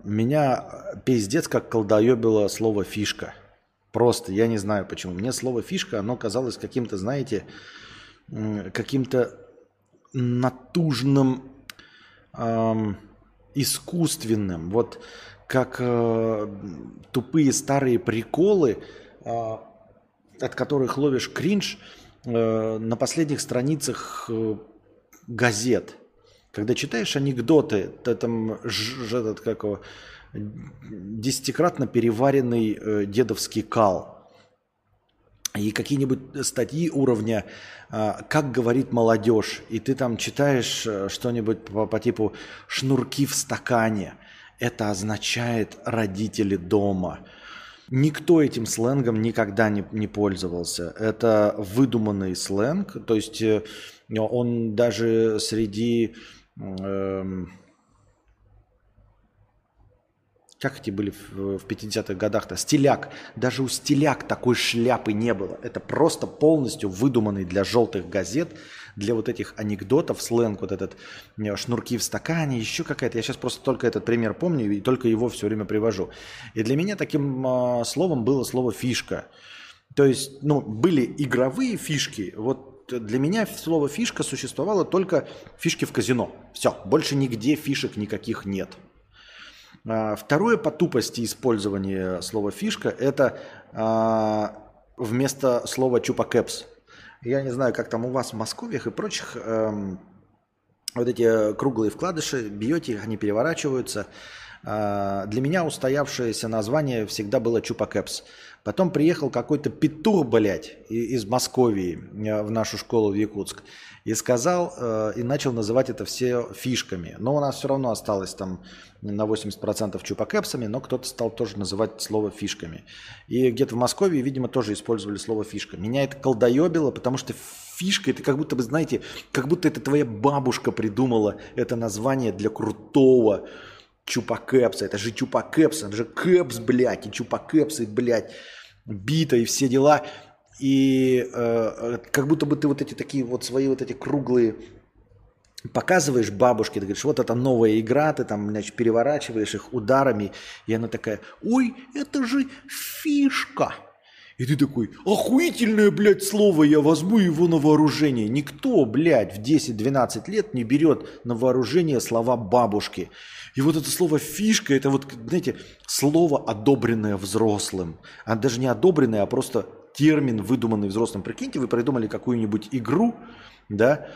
меня пиздец как колдоебило слово «фишка». Просто, я не знаю почему. Мне слово «фишка», оно казалось каким-то, знаете, каким-то натужным эм, искусственным, вот как э, тупые старые приколы, э, от которых ловишь кринж э, на последних страницах э, газет. Когда читаешь анекдоты, ты там ж, этот, как его, десятикратно переваренный э, дедовский кал – и какие-нибудь статьи уровня а, «Как говорит молодежь», и ты там читаешь э, что-нибудь по, по типу «Шнурки в стакане», это означает «родители дома». Никто этим сленгом никогда не, не пользовался. Это выдуманный сленг, то есть э, он даже среди... Э, как эти были в 50-х годах-то? Стиляк. Даже у стиляк такой шляпы не было. Это просто полностью выдуманный для желтых газет, для вот этих анекдотов, сленг, вот этот э, шнурки в стакане, еще какая-то. Я сейчас просто только этот пример помню и только его все время привожу. И для меня таким э, словом было слово фишка. То есть, ну, были игровые фишки. Вот для меня слово фишка существовало только фишки в казино. Все, больше нигде фишек никаких нет. А, второе по тупости использования слова фишка – это а, вместо слова чупакепс. Я не знаю, как там у вас в Москве и прочих, эм, вот эти круглые вкладыши, бьете, они переворачиваются. А, для меня устоявшееся название всегда было чупакепс. Потом приехал какой-то петух, блядь, из Московии э, в нашу школу в Якутск и сказал, э, и начал называть это все фишками. Но у нас все равно осталось там на 80% чупакепсами, но кто-то стал тоже называть слово фишками. И где-то в Москве, видимо, тоже использовали слово фишка. Меня это колдоебило, потому что фишка, это как будто бы, знаете, как будто это твоя бабушка придумала это название для крутого чупакепса. Это же чупакепс, это же кэпс, блядь, и чупакепсы, блядь бита и все дела. И э, э, как будто бы ты вот эти такие вот свои вот эти круглые показываешь бабушке, ты говоришь, вот это новая игра, ты там, значит, переворачиваешь их ударами, и она такая, ой, это же фишка. И ты такой, охуительное, блядь, слово, я возьму его на вооружение. Никто, блядь, в 10-12 лет не берет на вооружение слова бабушки. И вот это слово фишка, это вот, знаете, слово, одобренное взрослым. А даже не одобренное, а просто термин, выдуманный взрослым. Прикиньте, вы придумали какую-нибудь игру, да,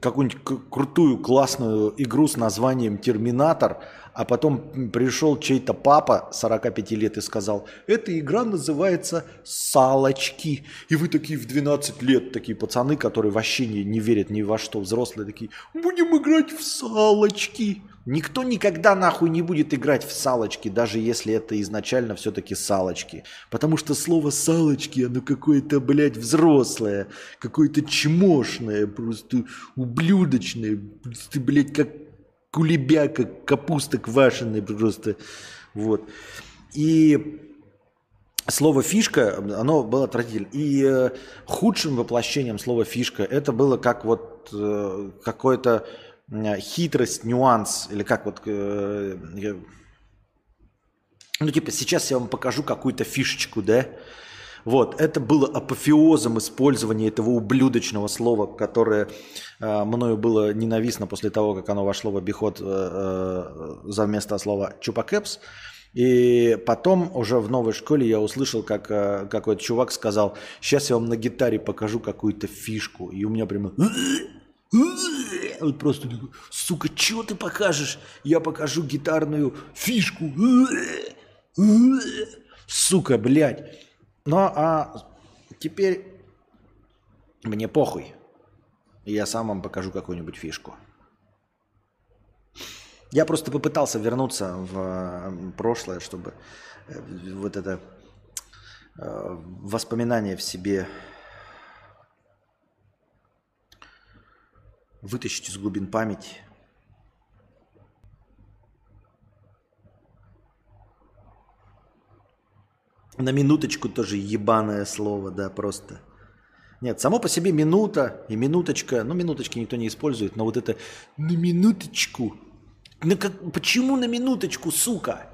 какую-нибудь крутую, классную игру с названием «Терминатор», а потом пришел чей-то папа 45 лет и сказал, эта игра называется «Салочки». И вы такие в 12 лет, такие пацаны, которые вообще не, не верят ни во что, взрослые такие, будем играть в «Салочки». Никто никогда нахуй не будет играть в салочки, даже если это изначально все-таки салочки. Потому что слово салочки, оно какое-то, блядь, взрослое, какое-то чмошное, просто ублюдочное, просто, блядь, как кулебяка, капуста квашеная просто. Вот. И слово фишка, оно было отвратительно. И э, худшим воплощением слова фишка это было как вот э, какое-то хитрость, нюанс, или как вот, э, Ну, типа, сейчас я вам покажу какую-то фишечку, да? Вот, это было апофеозом использования этого ублюдочного слова, которое э, мною было ненавистно после того, как оно вошло в обиход э, э, за вместо слова «чупакепс». И потом уже в новой школе я услышал, как э, какой-то чувак сказал, сейчас я вам на гитаре покажу какую-то фишку. И у меня прямо... Вот просто, сука, что ты покажешь? Я покажу гитарную фишку. Сука, блядь. Ну, а теперь мне похуй. Я сам вам покажу какую-нибудь фишку. Я просто попытался вернуться в прошлое, чтобы э, вот это э, воспоминание в себе вытащить из глубин памяти. На минуточку тоже ебаное слово, да, просто. Нет, само по себе минута и минуточка, ну минуточки никто не использует, но вот это на минуточку. На как, почему на минуточку, сука?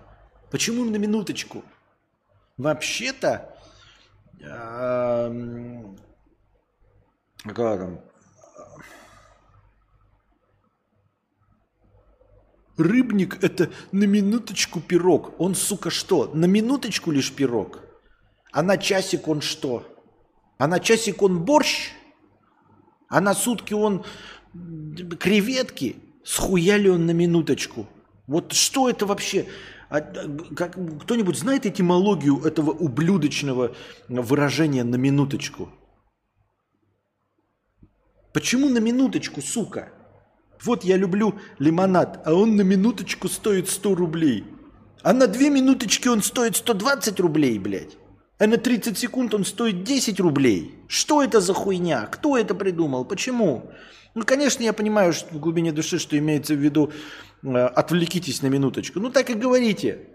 Почему на минуточку? Вообще-то, э, какая там, Рыбник – это на минуточку пирог. Он, сука, что? На минуточку лишь пирог? А на часик он что? А на часик он борщ? А на сутки он креветки? Схуяли он на минуточку? Вот что это вообще? А, как, кто-нибудь знает этимологию этого ублюдочного выражения на минуточку? Почему на минуточку, сука? Вот я люблю лимонад, а он на минуточку стоит 100 рублей. А на две минуточки он стоит 120 рублей, блядь. А на 30 секунд он стоит 10 рублей. Что это за хуйня? Кто это придумал? Почему? Ну, конечно, я понимаю что в глубине души, что имеется в виду э, отвлекитесь на минуточку. Ну, так и говорите.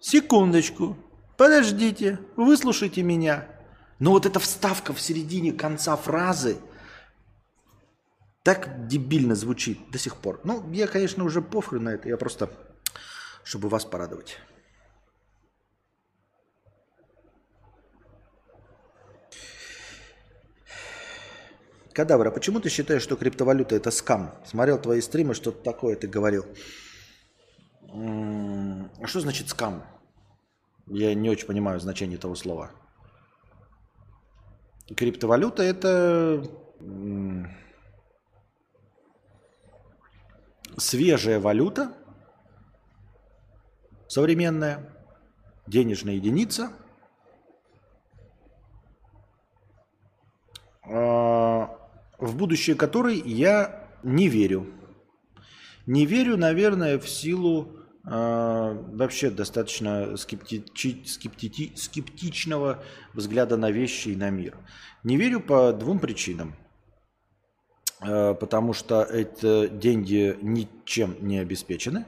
Секундочку. Подождите. Выслушайте меня. Но вот эта вставка в середине конца фразы – так дебильно звучит до сих пор. Ну, я, конечно, уже похрен на это. Я просто, чтобы вас порадовать. Кадавра, почему ты считаешь, что криптовалюта это скам? Смотрел твои стримы, что-то такое ты говорил. А что значит скам? Я не очень понимаю значение этого слова. Криптовалюта это свежая валюта, современная, денежная единица, а, в будущее которой я не верю. Не верю, наверное, в силу э, вообще достаточно скептичи, скептити, скептичного взгляда на вещи и на мир. Не верю по двум причинам. Э, потому что эти деньги ничем не обеспечены.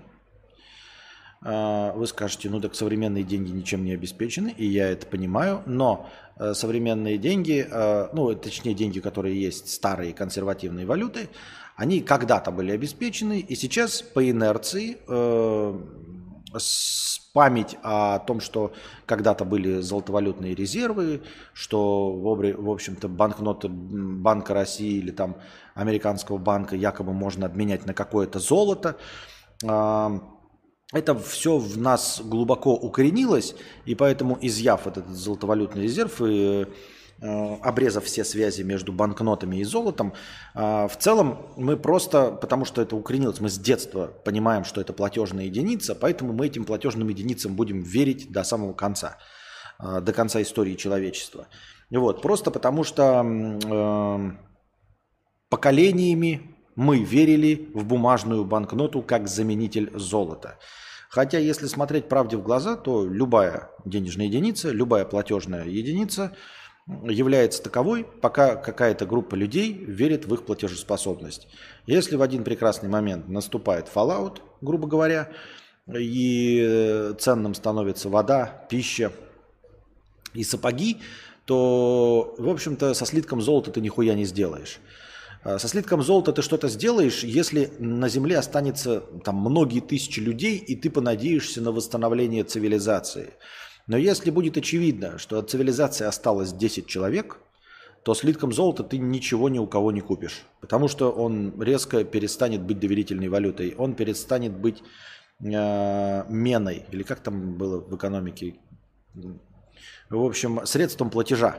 Э, вы скажете, ну так современные деньги ничем не обеспечены, и я это понимаю, но э, современные деньги, ну точнее деньги, которые есть старые консервативные валюты, они когда-то были обеспечены, и сейчас по инерции память о том, что когда-то были золотовалютные резервы, что, в общем-то, банкноты Банка России или там американского банка якобы можно обменять на какое-то золото. А, это все в нас глубоко укоренилось, и поэтому, изъяв этот золотовалютный резерв и Э, обрезав все связи между банкнотами и золотом, э, в целом мы просто, потому что это укоренилось, мы с детства понимаем, что это платежная единица, поэтому мы этим платежным единицам будем верить до самого конца, э, до конца истории человечества. Вот, просто потому что поколениями мы верили в бумажную банкноту как заменитель золота. Хотя, если смотреть правде в глаза, то любая денежная единица, любая платежная единица – является таковой, пока какая-то группа людей верит в их платежеспособность. Если в один прекрасный момент наступает fallout, грубо говоря, и ценным становится вода, пища и сапоги, то, в общем-то, со слитком золота ты нихуя не сделаешь. Со слитком золота ты что-то сделаешь, если на Земле останется там многие тысячи людей, и ты понадеешься на восстановление цивилизации. Но если будет очевидно, что от цивилизации осталось 10 человек, то слитком золота ты ничего ни у кого не купишь. Потому что он резко перестанет быть доверительной валютой. Он перестанет быть э, меной. Или как там было в экономике? В общем, средством платежа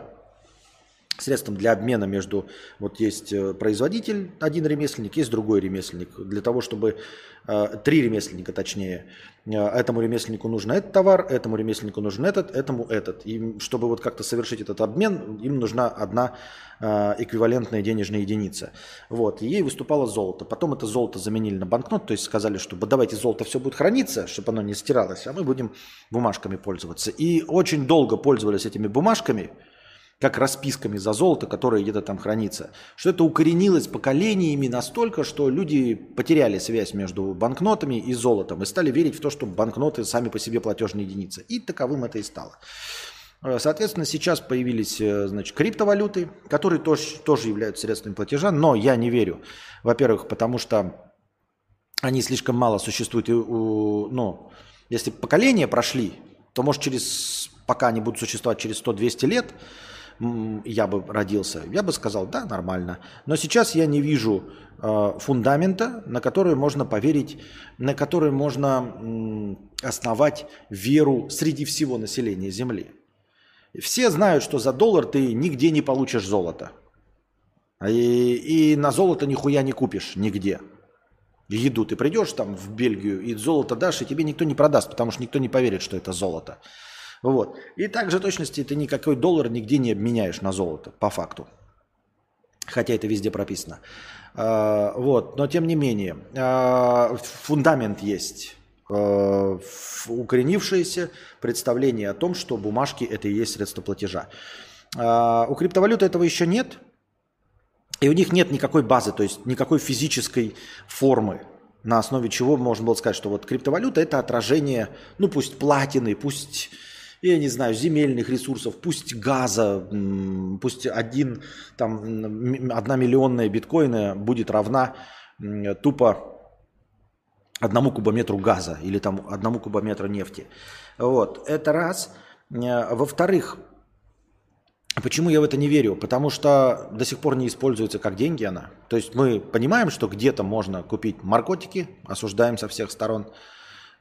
средством для обмена между... Вот есть э, производитель, один ремесленник, есть другой ремесленник. Для того, чтобы... Э, три ремесленника, точнее. Э, этому ремесленнику нужен этот товар, этому ремесленнику нужен этот, этому этот. И чтобы вот как-то совершить этот обмен, им нужна одна эквивалентная денежная единица. Вот. И ей выступало золото. Потом это золото заменили на банкнот, то есть сказали, что давайте золото все будет храниться, чтобы оно не стиралось, а мы будем бумажками пользоваться. И очень долго пользовались этими бумажками – как расписками за золото, которое где-то там хранится. Что это укоренилось поколениями настолько, что люди потеряли связь между банкнотами и золотом и стали верить в то, что банкноты сами по себе платежные единицы. И таковым это и стало. Э, соответственно, сейчас появились э, значит, криптовалюты, которые тоже, тоже являются средствами платежа, но я не верю. Во-первых, потому что они слишком мало существуют. И, ну, если поколения прошли, то может через, пока они будут существовать через 100-200 лет, я бы родился, я бы сказал, да, нормально. Но сейчас я не вижу э, фундамента, на который можно поверить, на который можно основать веру среди всего населения Земли. Все знают, что за доллар ты нигде не получишь золото. И, и на золото нихуя не купишь нигде. Еду ты придешь там в Бельгию и золото дашь, и тебе никто не продаст, потому что никто не поверит, что это золото. Вот. И также точности ты никакой доллар нигде не обменяешь на золото, по факту. Хотя это везде прописано. А, вот. Но тем не менее, а, фундамент есть а, укоренившееся представление о том, что бумажки это и есть средство платежа. У криптовалюты этого еще нет, и у них нет никакой базы, то есть никакой физической формы, на основе чего можно было сказать, что вот криптовалюта это отражение, ну пусть платины, пусть я не знаю, земельных ресурсов, пусть газа, пусть один, там, одна миллионная биткоина будет равна тупо одному кубометру газа или там одному кубометру нефти. Вот, это раз. Э, во-вторых, Почему я в это не верю? Потому что до сих пор не используется как деньги она. То есть мы понимаем, что где-то можно купить наркотики, осуждаем со всех сторон.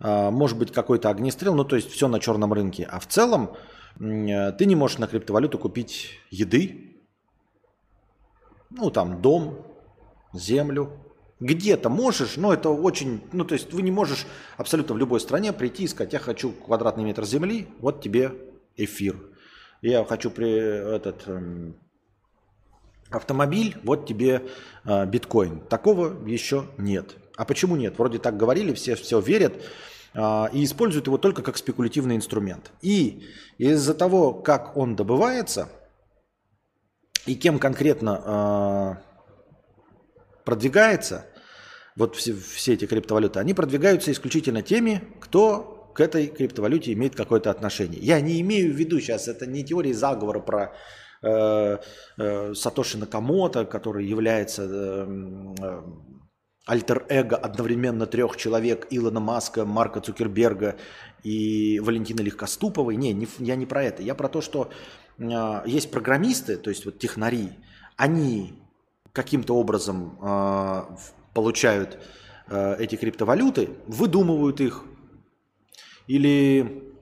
А, может быть какой-то огнестрел, ну то есть все на черном рынке. А в целом ты не можешь на криптовалюту купить еды, ну там дом, землю. Где-то можешь, но это очень, ну то есть вы не можешь абсолютно в любой стране прийти и сказать, я хочу квадратный метр земли, вот тебе эфир. Я хочу при этот эм, автомобиль, вот тебе э, биткоин. Такого еще нет. А почему нет? Вроде так говорили, все все верят а, и используют его только как спекулятивный инструмент. И из-за того, как он добывается и кем конкретно а, продвигается, вот все, все эти криптовалюты, они продвигаются исключительно теми, кто к этой криптовалюте имеет какое-то отношение. Я не имею в виду сейчас, это не теория заговора про э, э, Сатоши Накамото, который является э, э, альтер-эго одновременно трех человек Илона Маска, Марка Цукерберга и Валентины Легкоступовой. Не, не, я не про это. Я про то, что э, есть программисты, то есть вот технари, они каким-то образом э, получают э, эти криптовалюты, выдумывают их или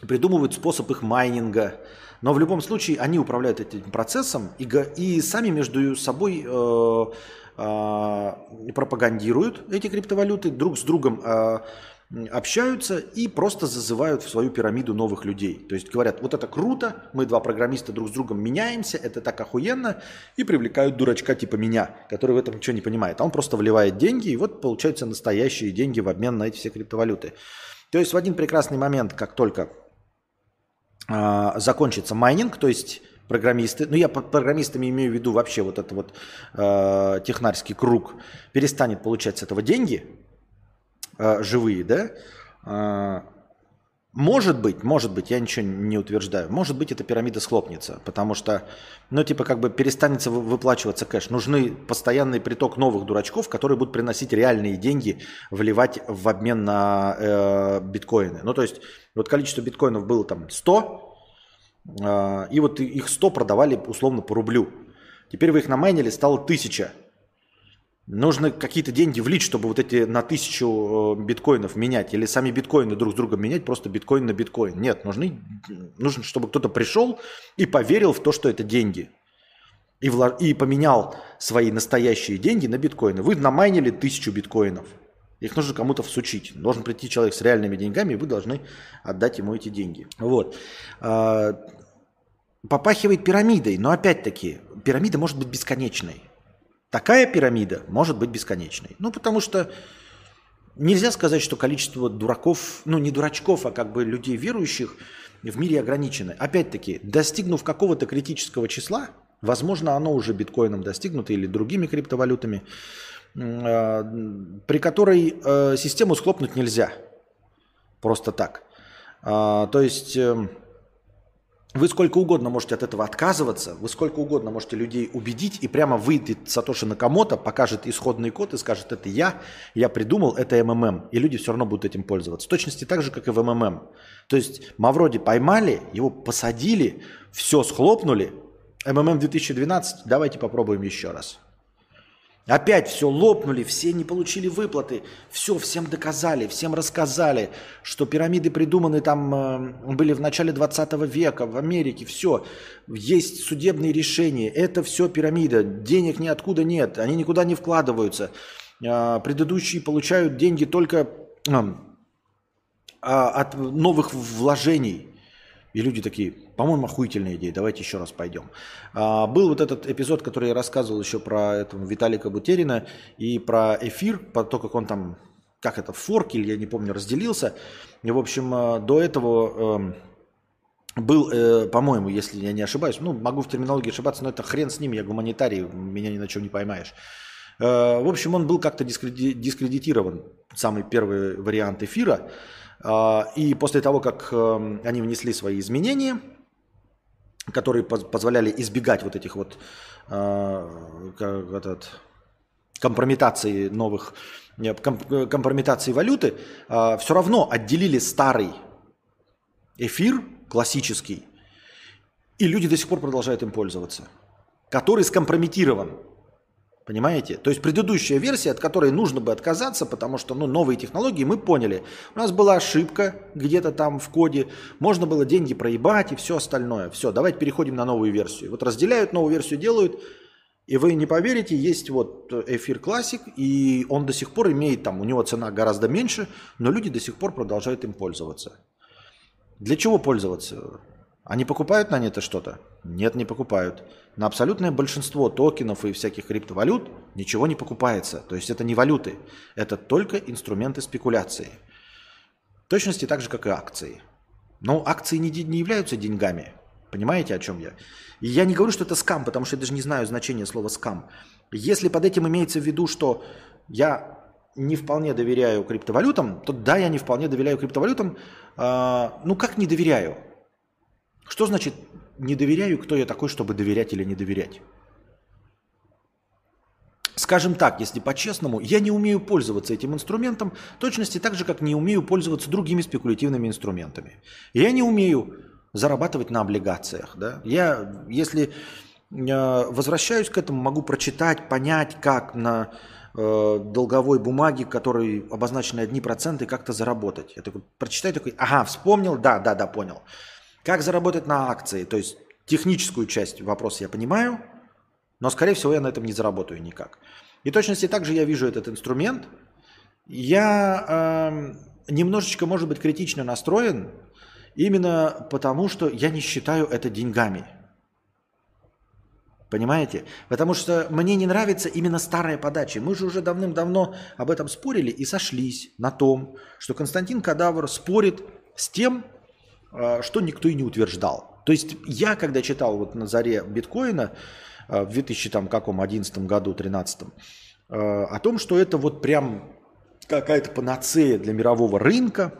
придумывают способ их майнинга. Но в любом случае они управляют этим процессом и, и сами между собой э, пропагандируют эти криптовалюты, друг с другом а, общаются и просто зазывают в свою пирамиду новых людей. То есть говорят, вот это круто, мы два программиста друг с другом меняемся, это так охуенно, и привлекают дурачка типа меня, который в этом ничего не понимает. А он просто вливает деньги, и вот получаются настоящие деньги в обмен на эти все криптовалюты. То есть в один прекрасный момент, как только э, закончится майнинг, то есть программисты, ну я под программистами имею в виду вообще вот этот вот э, технарский круг, перестанет получать с этого деньги, э, живые, да, э, Может быть, может быть, я ничего не утверждаю. Может быть, эта пирамида схлопнется, потому что, ну, типа, как бы перестанется выплачиваться кэш. Нужны постоянный приток новых дурачков, которые будут приносить реальные деньги, вливать в обмен на э, биткоины. Ну, то есть, вот количество биткоинов было там 100, э, и вот их 100 продавали условно по рублю. Теперь вы их намайнили, стало 1000. Нужно какие-то деньги влить, чтобы вот эти на тысячу э, биткоинов менять. Или сами биткоины друг с другом менять, просто биткоин на биткоин. Нет, нужны, нужно, чтобы кто-то пришел и поверил в то, что это деньги. И, влож... и поменял свои настоящие деньги на биткоины. Вы намайнили тысячу биткоинов. Их нужно кому-то всучить. Должен прийти человек с реальными деньгами, и вы должны отдать ему эти деньги. Вот. А, попахивает пирамидой, но опять-таки, пирамида может быть бесконечной. Такая пирамида может быть бесконечной. Ну, потому что нельзя сказать, что количество дураков, ну, не дурачков, а как бы людей верующих в мире ограничено. Опять-таки, достигнув какого-то критического числа, возможно, оно уже биткоином достигнуто или другими криптовалютами, при которой э, систему схлопнуть нельзя. Просто так. А, то есть эм, вы сколько угодно можете от этого отказываться, вы сколько угодно можете людей убедить, и прямо выйдет Сатоши Накамото, покажет исходный код и скажет, это я, я придумал, это МММ, и люди все равно будут этим пользоваться. В точности так же, как и в МММ. То есть Мавроди поймали, его посадили, все схлопнули, МММ 2012, давайте попробуем еще раз. Опять все лопнули, все не получили выплаты, все всем доказали, всем рассказали, что пирамиды придуманы там э, были в начале 20 века в Америке, все, есть судебные решения, это все пирамида, денег ниоткуда нет, они никуда не вкладываются, э, предыдущие получают деньги только э, от новых вложений. И люди такие, по-моему, охуительная идея, давайте еще раз пойдем. А, был вот этот эпизод, который я рассказывал еще про этого Виталика Бутерина и про эфир, про то, как он там, как это, форк или я не помню, разделился. И, в общем, а, до этого э, был, э, по-моему, если я не ошибаюсь, ну, могу в терминологии ошибаться, но это хрен с ним, я гуманитарий, меня ни на чем не поймаешь. Э, в общем, он был как-то дискредитирован, самый первый вариант эфира. А, и после того, как эм, они внесли свои изменения, которые позволяли избегать вот этих вот а, этот, компрометации новых, компрометации валюты, а, все равно отделили старый эфир, классический, и люди до сих пор продолжают им пользоваться, который скомпрометирован. Понимаете? То есть предыдущая версия, от которой нужно бы отказаться, потому что ну, новые технологии, мы поняли. У нас была ошибка где-то там в коде, можно было деньги проебать и все остальное. Все, давайте переходим на новую версию. Вот разделяют, новую версию делают, и вы не поверите, есть вот эфир классик, и он до сих пор имеет там, у него цена гораздо меньше, но люди до сих пор продолжают им пользоваться. Для чего пользоваться? Они покупают на это что-то? Нет, не покупают. На абсолютное большинство токенов и всяких криптовалют ничего не покупается. То есть это не валюты, это только инструменты спекуляции. В точности так же, как и акции. Но акции не, не являются деньгами. Понимаете, о чем я? И я не говорю, что это скам, потому что я даже не знаю значения слова скам. Если под этим имеется в виду, что я не вполне доверяю криптовалютам, то да, я не вполне доверяю криптовалютам. А, ну как не доверяю? Что значит не доверяю, кто я такой, чтобы доверять или не доверять? Скажем так, если по-честному, я не умею пользоваться этим инструментом, точности так же, как не умею пользоваться другими спекулятивными инструментами. Я не умею зарабатывать на облигациях. Да? Я, если э, возвращаюсь к этому, могу прочитать, понять, как на э, долговой бумаге, которой обозначены одни проценты, как-то заработать. Я такой прочитаю, такой, ага, вспомнил, да, да, да, понял. Как заработать на акции? То есть техническую часть вопроса я понимаю, но, скорее всего, я на этом не заработаю никак. И точности также я вижу этот инструмент. Я э, немножечко, может быть, критично настроен, именно потому, что я не считаю это деньгами. Понимаете? Потому что мне не нравится именно старая подача. Мы же уже давным-давно об этом спорили и сошлись на том, что Константин Кадавр спорит с тем, что никто и не утверждал. То есть я, когда читал вот на заре биткоина а, в 2011 году, 2013, а, о том, что это вот прям какая-то панацея для мирового рынка,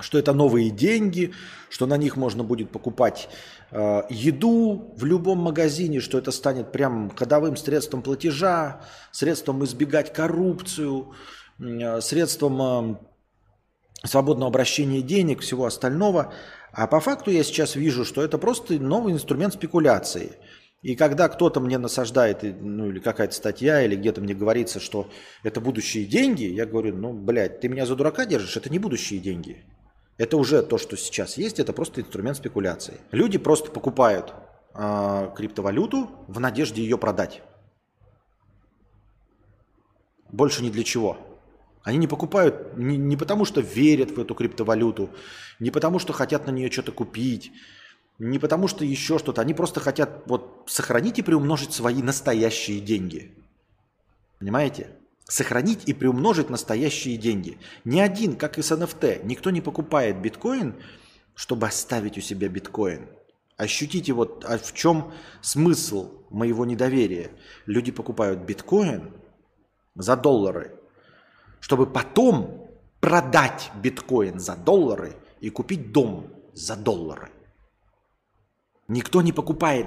что это новые деньги, что на них можно будет покупать э, еду в любом магазине, что это станет прям ходовым средством платежа, средством избегать коррупцию, э, средством свободного обращения денег, всего остального. А по факту я сейчас вижу, что это просто новый инструмент спекуляции. И когда кто-то мне насаждает, ну или какая-то статья, или где-то мне говорится, что это будущие деньги, я говорю, ну, блядь, ты меня за дурака держишь, это не будущие деньги. Это уже то, что сейчас есть, это просто инструмент спекуляции. Люди просто покупают э, криптовалюту в надежде ее продать. Больше ни для чего. Они не покупают не, не потому, что верят в эту криптовалюту, не потому, что хотят на нее что-то купить, не потому, что еще что-то. Они просто хотят вот сохранить и приумножить свои настоящие деньги. Понимаете? сохранить и приумножить настоящие деньги. Ни один, как и с NFT, никто не покупает биткоин, чтобы оставить у себя биткоин. Ощутите вот, а в чем смысл моего недоверия. Люди покупают биткоин за доллары, чтобы потом продать биткоин за доллары и купить дом за доллары. Никто не покупает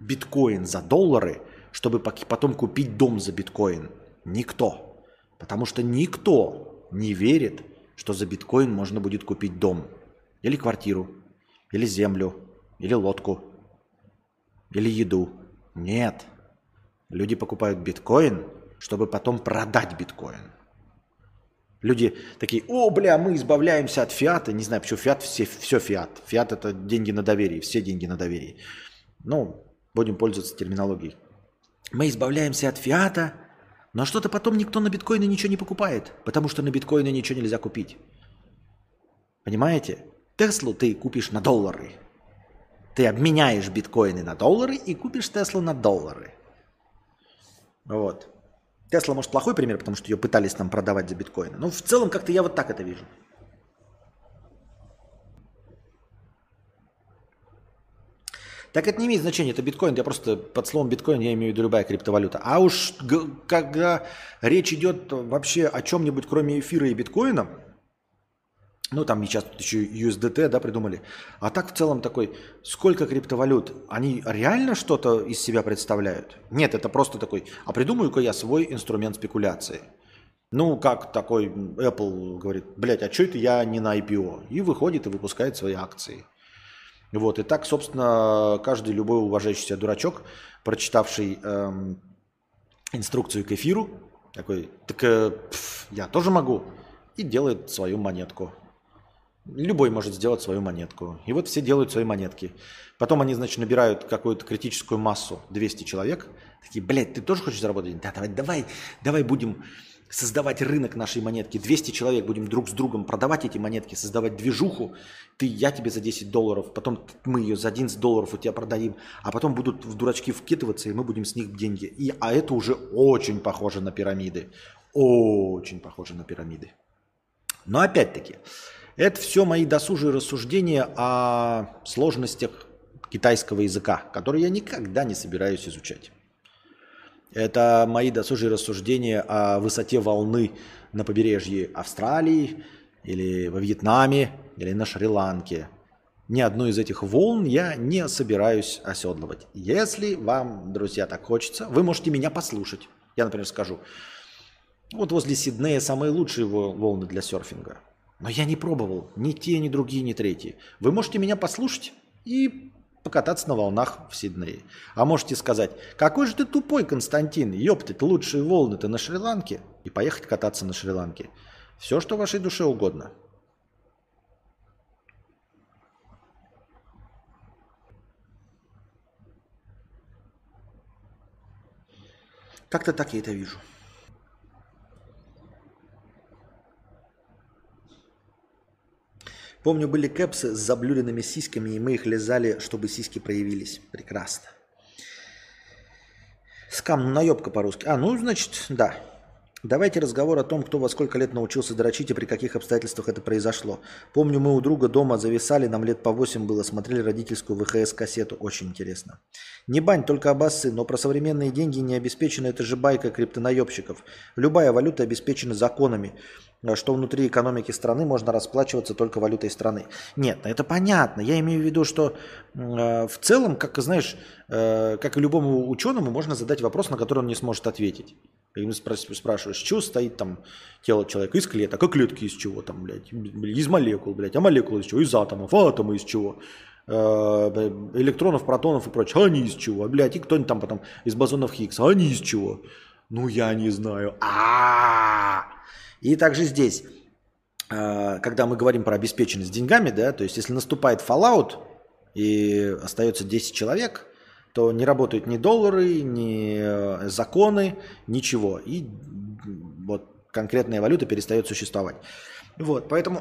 биткоин за доллары, чтобы потом купить дом за биткоин. Никто. Потому что никто не верит, что за биткоин можно будет купить дом. Или квартиру. Или землю. Или лодку. Или еду. Нет. Люди покупают биткоин, чтобы потом продать биткоин. Люди такие, о, бля, мы избавляемся от фиата. Не знаю, почему фиат, все, все фиат. Фиат это деньги на доверии, все деньги на доверии. Ну, будем пользоваться терминологией. Мы избавляемся от фиата, но что-то потом никто на биткоины ничего не покупает, потому что на биткоины ничего нельзя купить. Понимаете? Теслу ты купишь на доллары. Ты обменяешь биткоины на доллары и купишь Теслу на доллары. Вот. Тесла, может, плохой пример, потому что ее пытались нам продавать за биткоины. Но в целом как-то я вот так это вижу. Так это не имеет значения, это биткоин, я просто под словом биткоин я имею в виду любая криптовалюта. А уж когда речь идет вообще о чем-нибудь, кроме эфира и биткоина, ну там сейчас тут еще USDT, да, придумали. А так в целом такой, сколько криптовалют, они реально что-то из себя представляют? Нет, это просто такой, а придумаю-ка я свой инструмент спекуляции. Ну, как такой Apple говорит, блядь, а что это я не на IPO? И выходит и выпускает свои акции. Вот, и так, собственно, каждый любой уважающий себя дурачок, прочитавший эм, инструкцию к эфиру, такой, так э, пф, я тоже могу, и делает свою монетку. Любой может сделать свою монетку. И вот все делают свои монетки. Потом они, значит, набирают какую-то критическую массу, 200 человек. Такие, блядь, ты тоже хочешь заработать? Да, давай, давай, давай будем создавать рынок нашей монетки. 200 человек будем друг с другом продавать эти монетки, создавать движуху. Ты, я тебе за 10 долларов, потом мы ее за 11 долларов у тебя продадим, а потом будут в дурачки вкидываться, и мы будем с них деньги. И, а это уже очень похоже на пирамиды. Очень похоже на пирамиды. Но опять-таки, это все мои досужие рассуждения о сложностях китайского языка, которые я никогда не собираюсь изучать. Это мои досужие рассуждения о высоте волны на побережье Австралии или во Вьетнаме или на Шри-Ланке. Ни одну из этих волн я не собираюсь оседлывать. Если вам, друзья, так хочется, вы можете меня послушать. Я, например, скажу, вот возле Сиднея самые лучшие волны для серфинга. Но я не пробовал ни те, ни другие, ни третьи. Вы можете меня послушать и покататься на волнах в Сиднее. А можете сказать, какой же ты тупой, Константин, ёптать, лучшие волны-то на Шри-Ланке, и поехать кататься на Шри-Ланке. Все, что вашей душе угодно. Как-то так я это вижу. Помню, были кэпсы с заблюренными сиськами, и мы их лизали, чтобы сиськи проявились. Прекрасно. Скам, ну наебка по-русски. А, ну, значит, да. Давайте разговор о том, кто во сколько лет научился дрочить и при каких обстоятельствах это произошло. Помню, мы у друга дома зависали, нам лет по 8 было, смотрели родительскую ВХС-кассету. Очень интересно. Не бань, только обоссы, но про современные деньги не обеспечены, это же байка криптонаебщиков. Любая валюта обеспечена законами, что внутри экономики страны можно расплачиваться только валютой страны. Нет, это понятно. Я имею в виду, что э, в целом, как знаешь, э, как и любому ученому, можно задать вопрос, на который он не сможет ответить. И спрашиваешь, что стоит там тело человека? Из клеток. А клетки из чего там, блядь? Из молекул, блядь. А молекулы из чего? Из атомов. А атомы из чего? Э, электронов, протонов и прочее. А они из чего? Блядь, и кто-нибудь там потом из бозонов Хиггса. А они из чего? Ну, я не знаю. А И также здесь, э, когда мы говорим про обеспеченность деньгами, да, то есть если наступает Fallout и остается 10 человек – то не работают ни доллары, ни э, законы, ничего. И вот конкретная валюта перестает существовать. Вот, поэтому,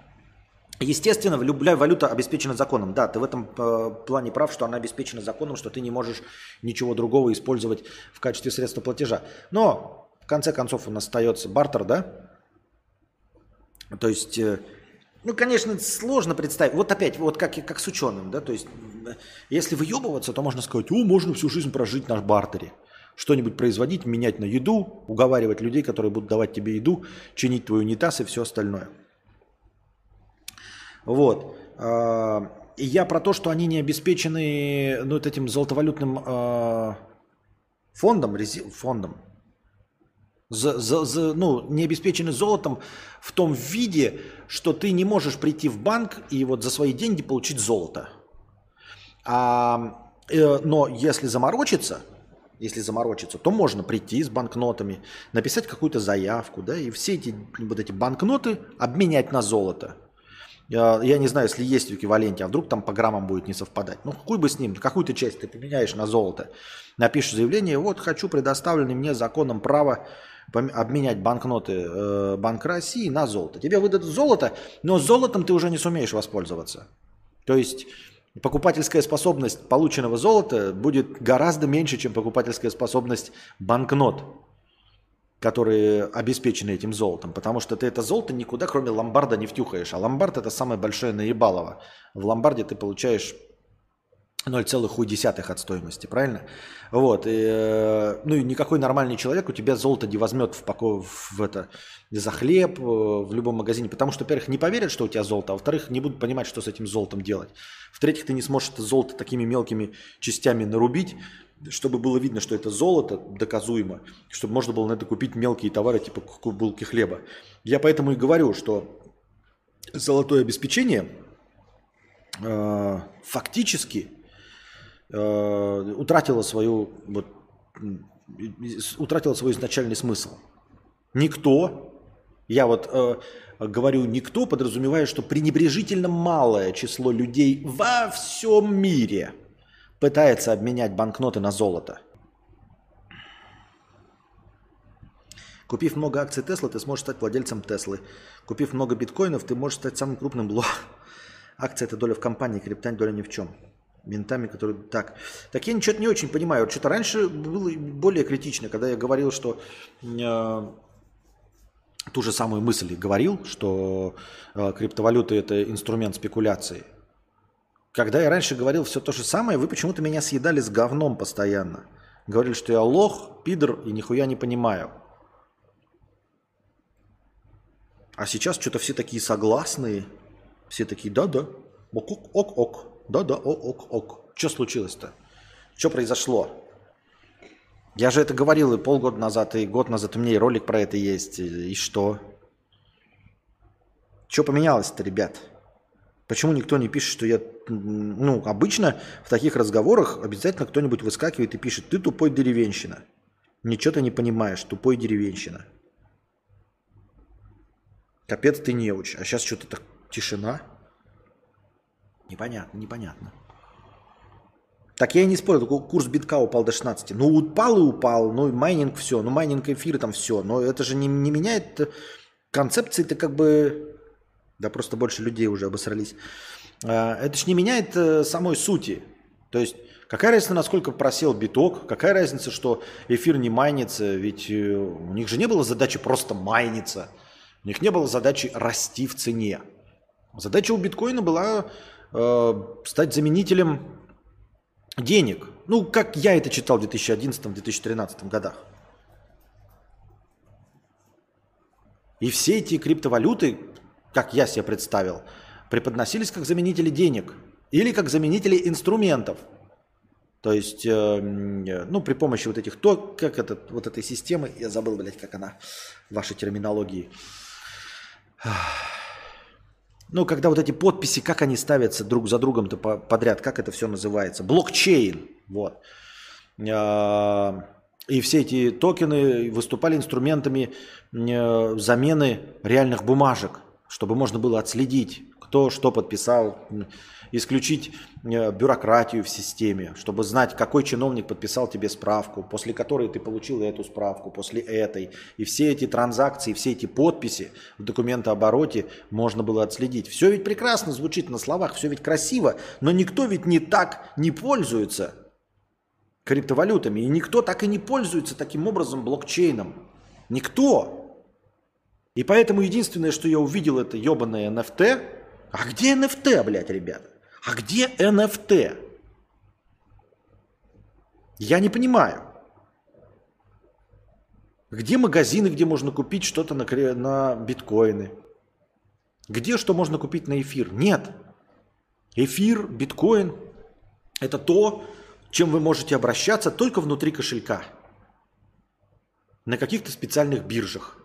естественно, любая валюта обеспечена законом. Да, ты в этом э, плане прав, что она обеспечена законом, что ты не можешь ничего другого использовать в качестве средства платежа. Но, в конце концов, у нас остается бартер, да? То есть э, ну, конечно, сложно представить. Вот опять, вот как, как с ученым, да, то есть, если выебываться, то можно сказать, о, можно всю жизнь прожить на бартере. Что-нибудь производить, менять на еду, уговаривать людей, которые будут давать тебе еду, чинить твой унитаз и все остальное. Вот. А, и я про то, что они не обеспечены ну, вот этим золотовалютным а, фондом, фондом, за, за, за, ну, не обеспечены золотом в том виде, что ты не можешь прийти в банк и вот за свои деньги получить золото. А, э, но если заморочиться, если заморочиться, то можно прийти с банкнотами, написать какую-то заявку, да, и все эти вот эти банкноты обменять на золото. Я, я не знаю, если есть в эквиваленте, а вдруг там по граммам будет не совпадать. Ну, какой бы с ним, какую-то часть ты поменяешь на золото. Напишешь заявление, вот хочу предоставленный мне законом право обменять банкноты э, Банка России на золото. Тебе выдадут золото, но золотом ты уже не сумеешь воспользоваться. То есть покупательская способность полученного золота будет гораздо меньше, чем покупательская способность банкнот, которые обеспечены этим золотом. Потому что ты это золото никуда, кроме ломбарда, не втюхаешь. А ломбард это самое большое наебалово. В ломбарде ты получаешь 0,1 от стоимости, правильно? Вот. И, э, ну и никакой нормальный человек у тебя золото не возьмет в, поко, в это, за хлеб э, в любом магазине, потому что, во-первых, не поверят, что у тебя золото, а во-вторых, не будут понимать, что с этим золотом делать. В-третьих, ты не сможешь это золото такими мелкими частями нарубить, чтобы было видно, что это золото доказуемо, чтобы можно было на это купить мелкие товары, типа булки хлеба. Я поэтому и говорю, что золотое обеспечение э, фактически э, утратила свою вот, утратила свой изначальный смысл. Никто, я вот э, говорю никто, подразумевая, что пренебрежительно малое число людей во всем мире пытается обменять банкноты на золото. Купив много акций Тесла, ты сможешь стать владельцем Теслы. Купив много биткоинов, ты можешь стать самым крупным блогом. Акция – это доля в компании, криптань – доля ни в чем ментами, которые так. Так я ничего не очень понимаю. Что-то раньше было более критично, когда я говорил, что э, ту же самую мысль говорил, что э, криптовалюта это инструмент спекуляции. Когда я раньше говорил все то же самое, вы почему-то меня съедали с говном постоянно. Говорили, что я лох, пидор и нихуя не понимаю. А сейчас что-то все такие согласные. Все такие, да-да, ок-ок-ок. Да-да, ок, ок. Что случилось-то? Что произошло? Я же это говорил и полгода назад, и год назад у меня и ролик про это есть. И, и что? Что поменялось-то, ребят? Почему никто не пишет, что я... Ну, обычно в таких разговорах обязательно кто-нибудь выскакивает и пишет, ты тупой деревенщина. Ничего ты не понимаешь, тупой деревенщина. Капец ты неуч. А сейчас что-то так тишина. Непонятно, непонятно. Так я и не спорю, курс битка упал до 16. Ну, упал и упал, ну, майнинг все, ну, майнинг эфира там все. Но это же не, не меняет концепции-то как бы... Да просто больше людей уже обосрались. А, это же не меняет э, самой сути. То есть Какая разница, насколько просел биток? Какая разница, что эфир не майнится? Ведь э, у них же не было задачи просто майниться. У них не было задачи расти в цене. Задача у биткоина была э, стать заменителем денег. Ну, как я это читал в 2011-2013 годах. И все эти криптовалюты, как я себе представил, преподносились как заменители денег или как заменители инструментов – то есть, э, ну, при помощи вот этих, то, как это, вот этой системы, я забыл, блядь, как она вашей терминологии. Ну, когда вот эти подписи, как они ставятся друг за другом-то подряд, как это все называется? Блокчейн, вот. А, и все эти токены выступали инструментами э, замены реальных бумажек, чтобы можно было отследить, кто что подписал, исключить э, бюрократию в системе, чтобы знать, какой чиновник подписал тебе справку, после которой ты получил эту справку, после этой. И все эти транзакции, все эти подписи в документообороте можно было отследить. Все ведь прекрасно звучит на словах, все ведь красиво, но никто ведь не так не пользуется криптовалютами, и никто так и не пользуется таким образом блокчейном. Никто. И поэтому единственное, что я увидел, это ебаное NFT. А где NFT, блядь, ребята? А где NFT? Я не понимаю. Где магазины, где можно купить что-то на, на биткоины? Где что можно купить на эфир? Нет. Эфир, биткоин – это то, чем вы можете обращаться только внутри кошелька. На каких-то специальных биржах.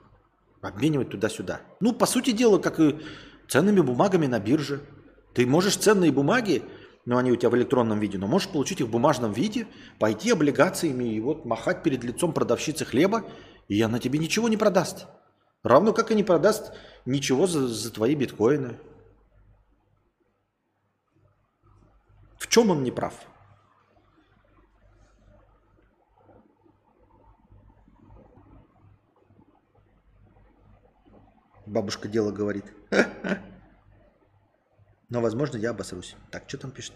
Обменивать туда-сюда. Ну, по сути дела, как и ценными бумагами на бирже – ты можешь ценные бумаги, но они у тебя в электронном виде, но можешь получить их в бумажном виде, пойти облигациями и вот махать перед лицом продавщицы хлеба, и она тебе ничего не продаст. Равно как и не продаст ничего за, за твои биткоины. В чем он не прав? Бабушка дело говорит. Но, возможно, я обосрусь. Так, что там пишет?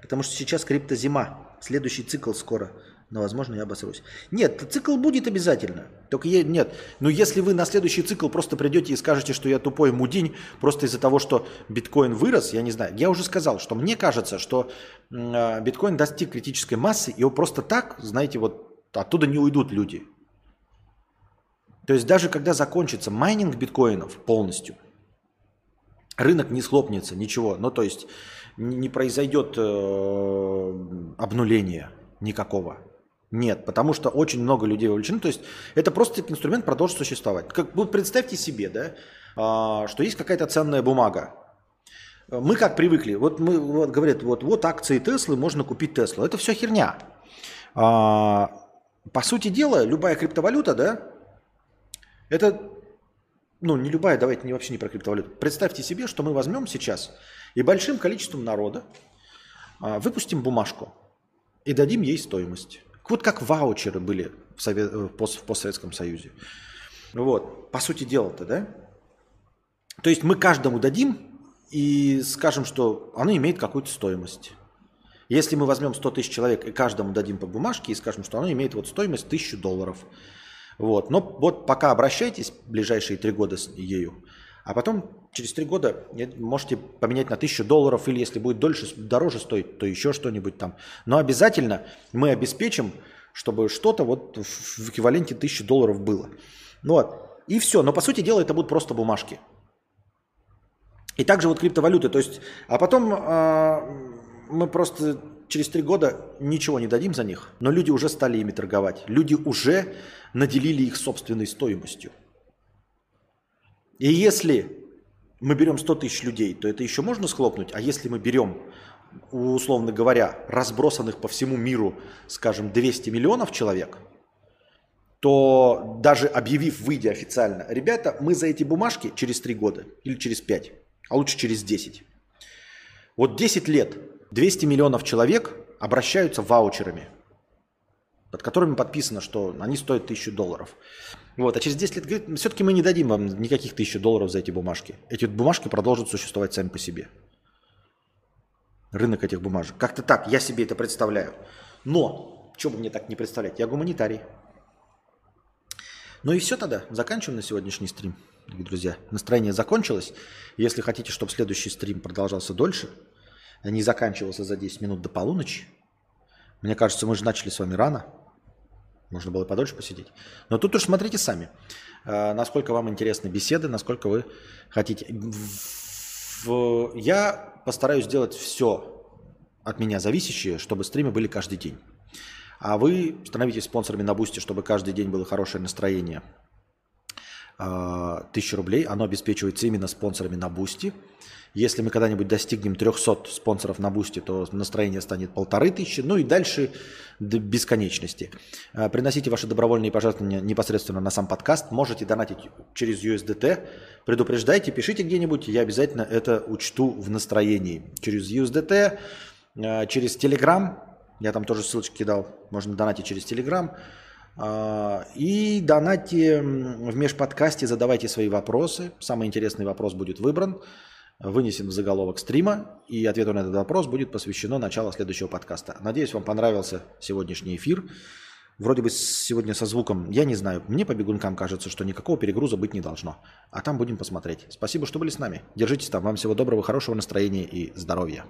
Потому что сейчас криптозима. Следующий цикл скоро. Но, возможно, я обосрусь. Нет, цикл будет обязательно. Только я, нет. Но если вы на следующий цикл просто придете и скажете, что я тупой мудень, просто из-за того, что биткоин вырос, я не знаю. Я уже сказал, что мне кажется, что э, биткоин достиг критической массы, и его просто так, знаете, вот оттуда не уйдут люди. То есть даже когда закончится майнинг биткоинов полностью – рынок не схлопнется, ничего. Ну, то есть не произойдет э, обнуления никакого. Нет, потому что очень много людей вовлечены. То есть это просто инструмент продолжит существовать. Как, вот представьте себе, да, а, что есть какая-то ценная бумага. Мы как привыкли, вот мы вот говорят, вот, вот акции Теслы, можно купить Теслу. Это все херня. А, по сути дела, любая криптовалюта, да, это ну не любая, давайте не вообще не про криптовалюту. Представьте себе, что мы возьмем сейчас и большим количеством народа а, выпустим бумажку и дадим ей стоимость. Вот как ваучеры были в, Совет, пост, в постсоветском Союзе. Вот, по сути дела-то, да? То есть мы каждому дадим и скажем, что оно имеет какую-то стоимость. Если мы возьмем 100 тысяч человек и каждому дадим по бумажке и скажем, что оно имеет вот стоимость 1000 долларов – вот. Но вот пока обращайтесь ближайшие три года с ею, а потом через три года можете поменять на тысячу долларов, или если будет дольше, дороже стоить, то еще что-нибудь там. Но обязательно мы обеспечим, чтобы что-то вот в эквиваленте тысячи долларов было. Ну вот. И все. Но по сути дела это будут просто бумажки. И также вот криптовалюты. То есть, а потом э, мы просто через три года ничего не дадим за них, но люди уже стали ими торговать. Люди уже наделили их собственной стоимостью. И если мы берем 100 тысяч людей, то это еще можно схлопнуть. А если мы берем, условно говоря, разбросанных по всему миру, скажем, 200 миллионов человек, то даже объявив, выйдя официально, ребята, мы за эти бумажки через 3 года или через 5, а лучше через 10. Вот 10 лет 200 миллионов человек обращаются ваучерами – под которыми подписано, что они стоят тысячу долларов. Вот, а через 10 лет говорит, все-таки мы не дадим вам никаких тысяч долларов за эти бумажки. Эти бумажки продолжат существовать сами по себе. рынок этих бумажек. Как-то так, я себе это представляю. Но, что бы мне так не представлять, я гуманитарий. Ну и все тогда, заканчиваем на сегодняшний стрим, друзья. Настроение закончилось. Если хотите, чтобы следующий стрим продолжался дольше, не заканчивался за 10 минут до полуночи, мне кажется, мы же начали с вами рано. Можно было подольше посидеть. Но тут уж смотрите сами, э, насколько вам интересны беседы, насколько вы хотите. Я постараюсь сделать все от меня зависящее, чтобы стримы были каждый день. А вы становитесь спонсорами на Boosty, чтобы каждый день было хорошее настроение. А, тысяча рублей, оно обеспечивается именно спонсорами на Boosty. Если мы когда-нибудь достигнем 300 спонсоров на Boosty, то настроение станет полторы тысячи, ну и дальше до бесконечности. А, приносите ваши добровольные пожертвования непосредственно на сам подкаст. Можете донатить через USDT. Предупреждайте, пишите где-нибудь, я обязательно это учту в настроении. Через USDT, а, через Telegram, я там тоже ссылочки кидал. Можно донатить через Телеграм. И донатьте в межподкасте, задавайте свои вопросы. Самый интересный вопрос будет выбран, вынесен в заголовок стрима. И ответу на этот вопрос будет посвящено началу следующего подкаста. Надеюсь, вам понравился сегодняшний эфир. Вроде бы сегодня со звуком, я не знаю, мне по бегункам кажется, что никакого перегруза быть не должно. А там будем посмотреть. Спасибо, что были с нами. Держитесь там. Вам всего доброго, хорошего настроения и здоровья.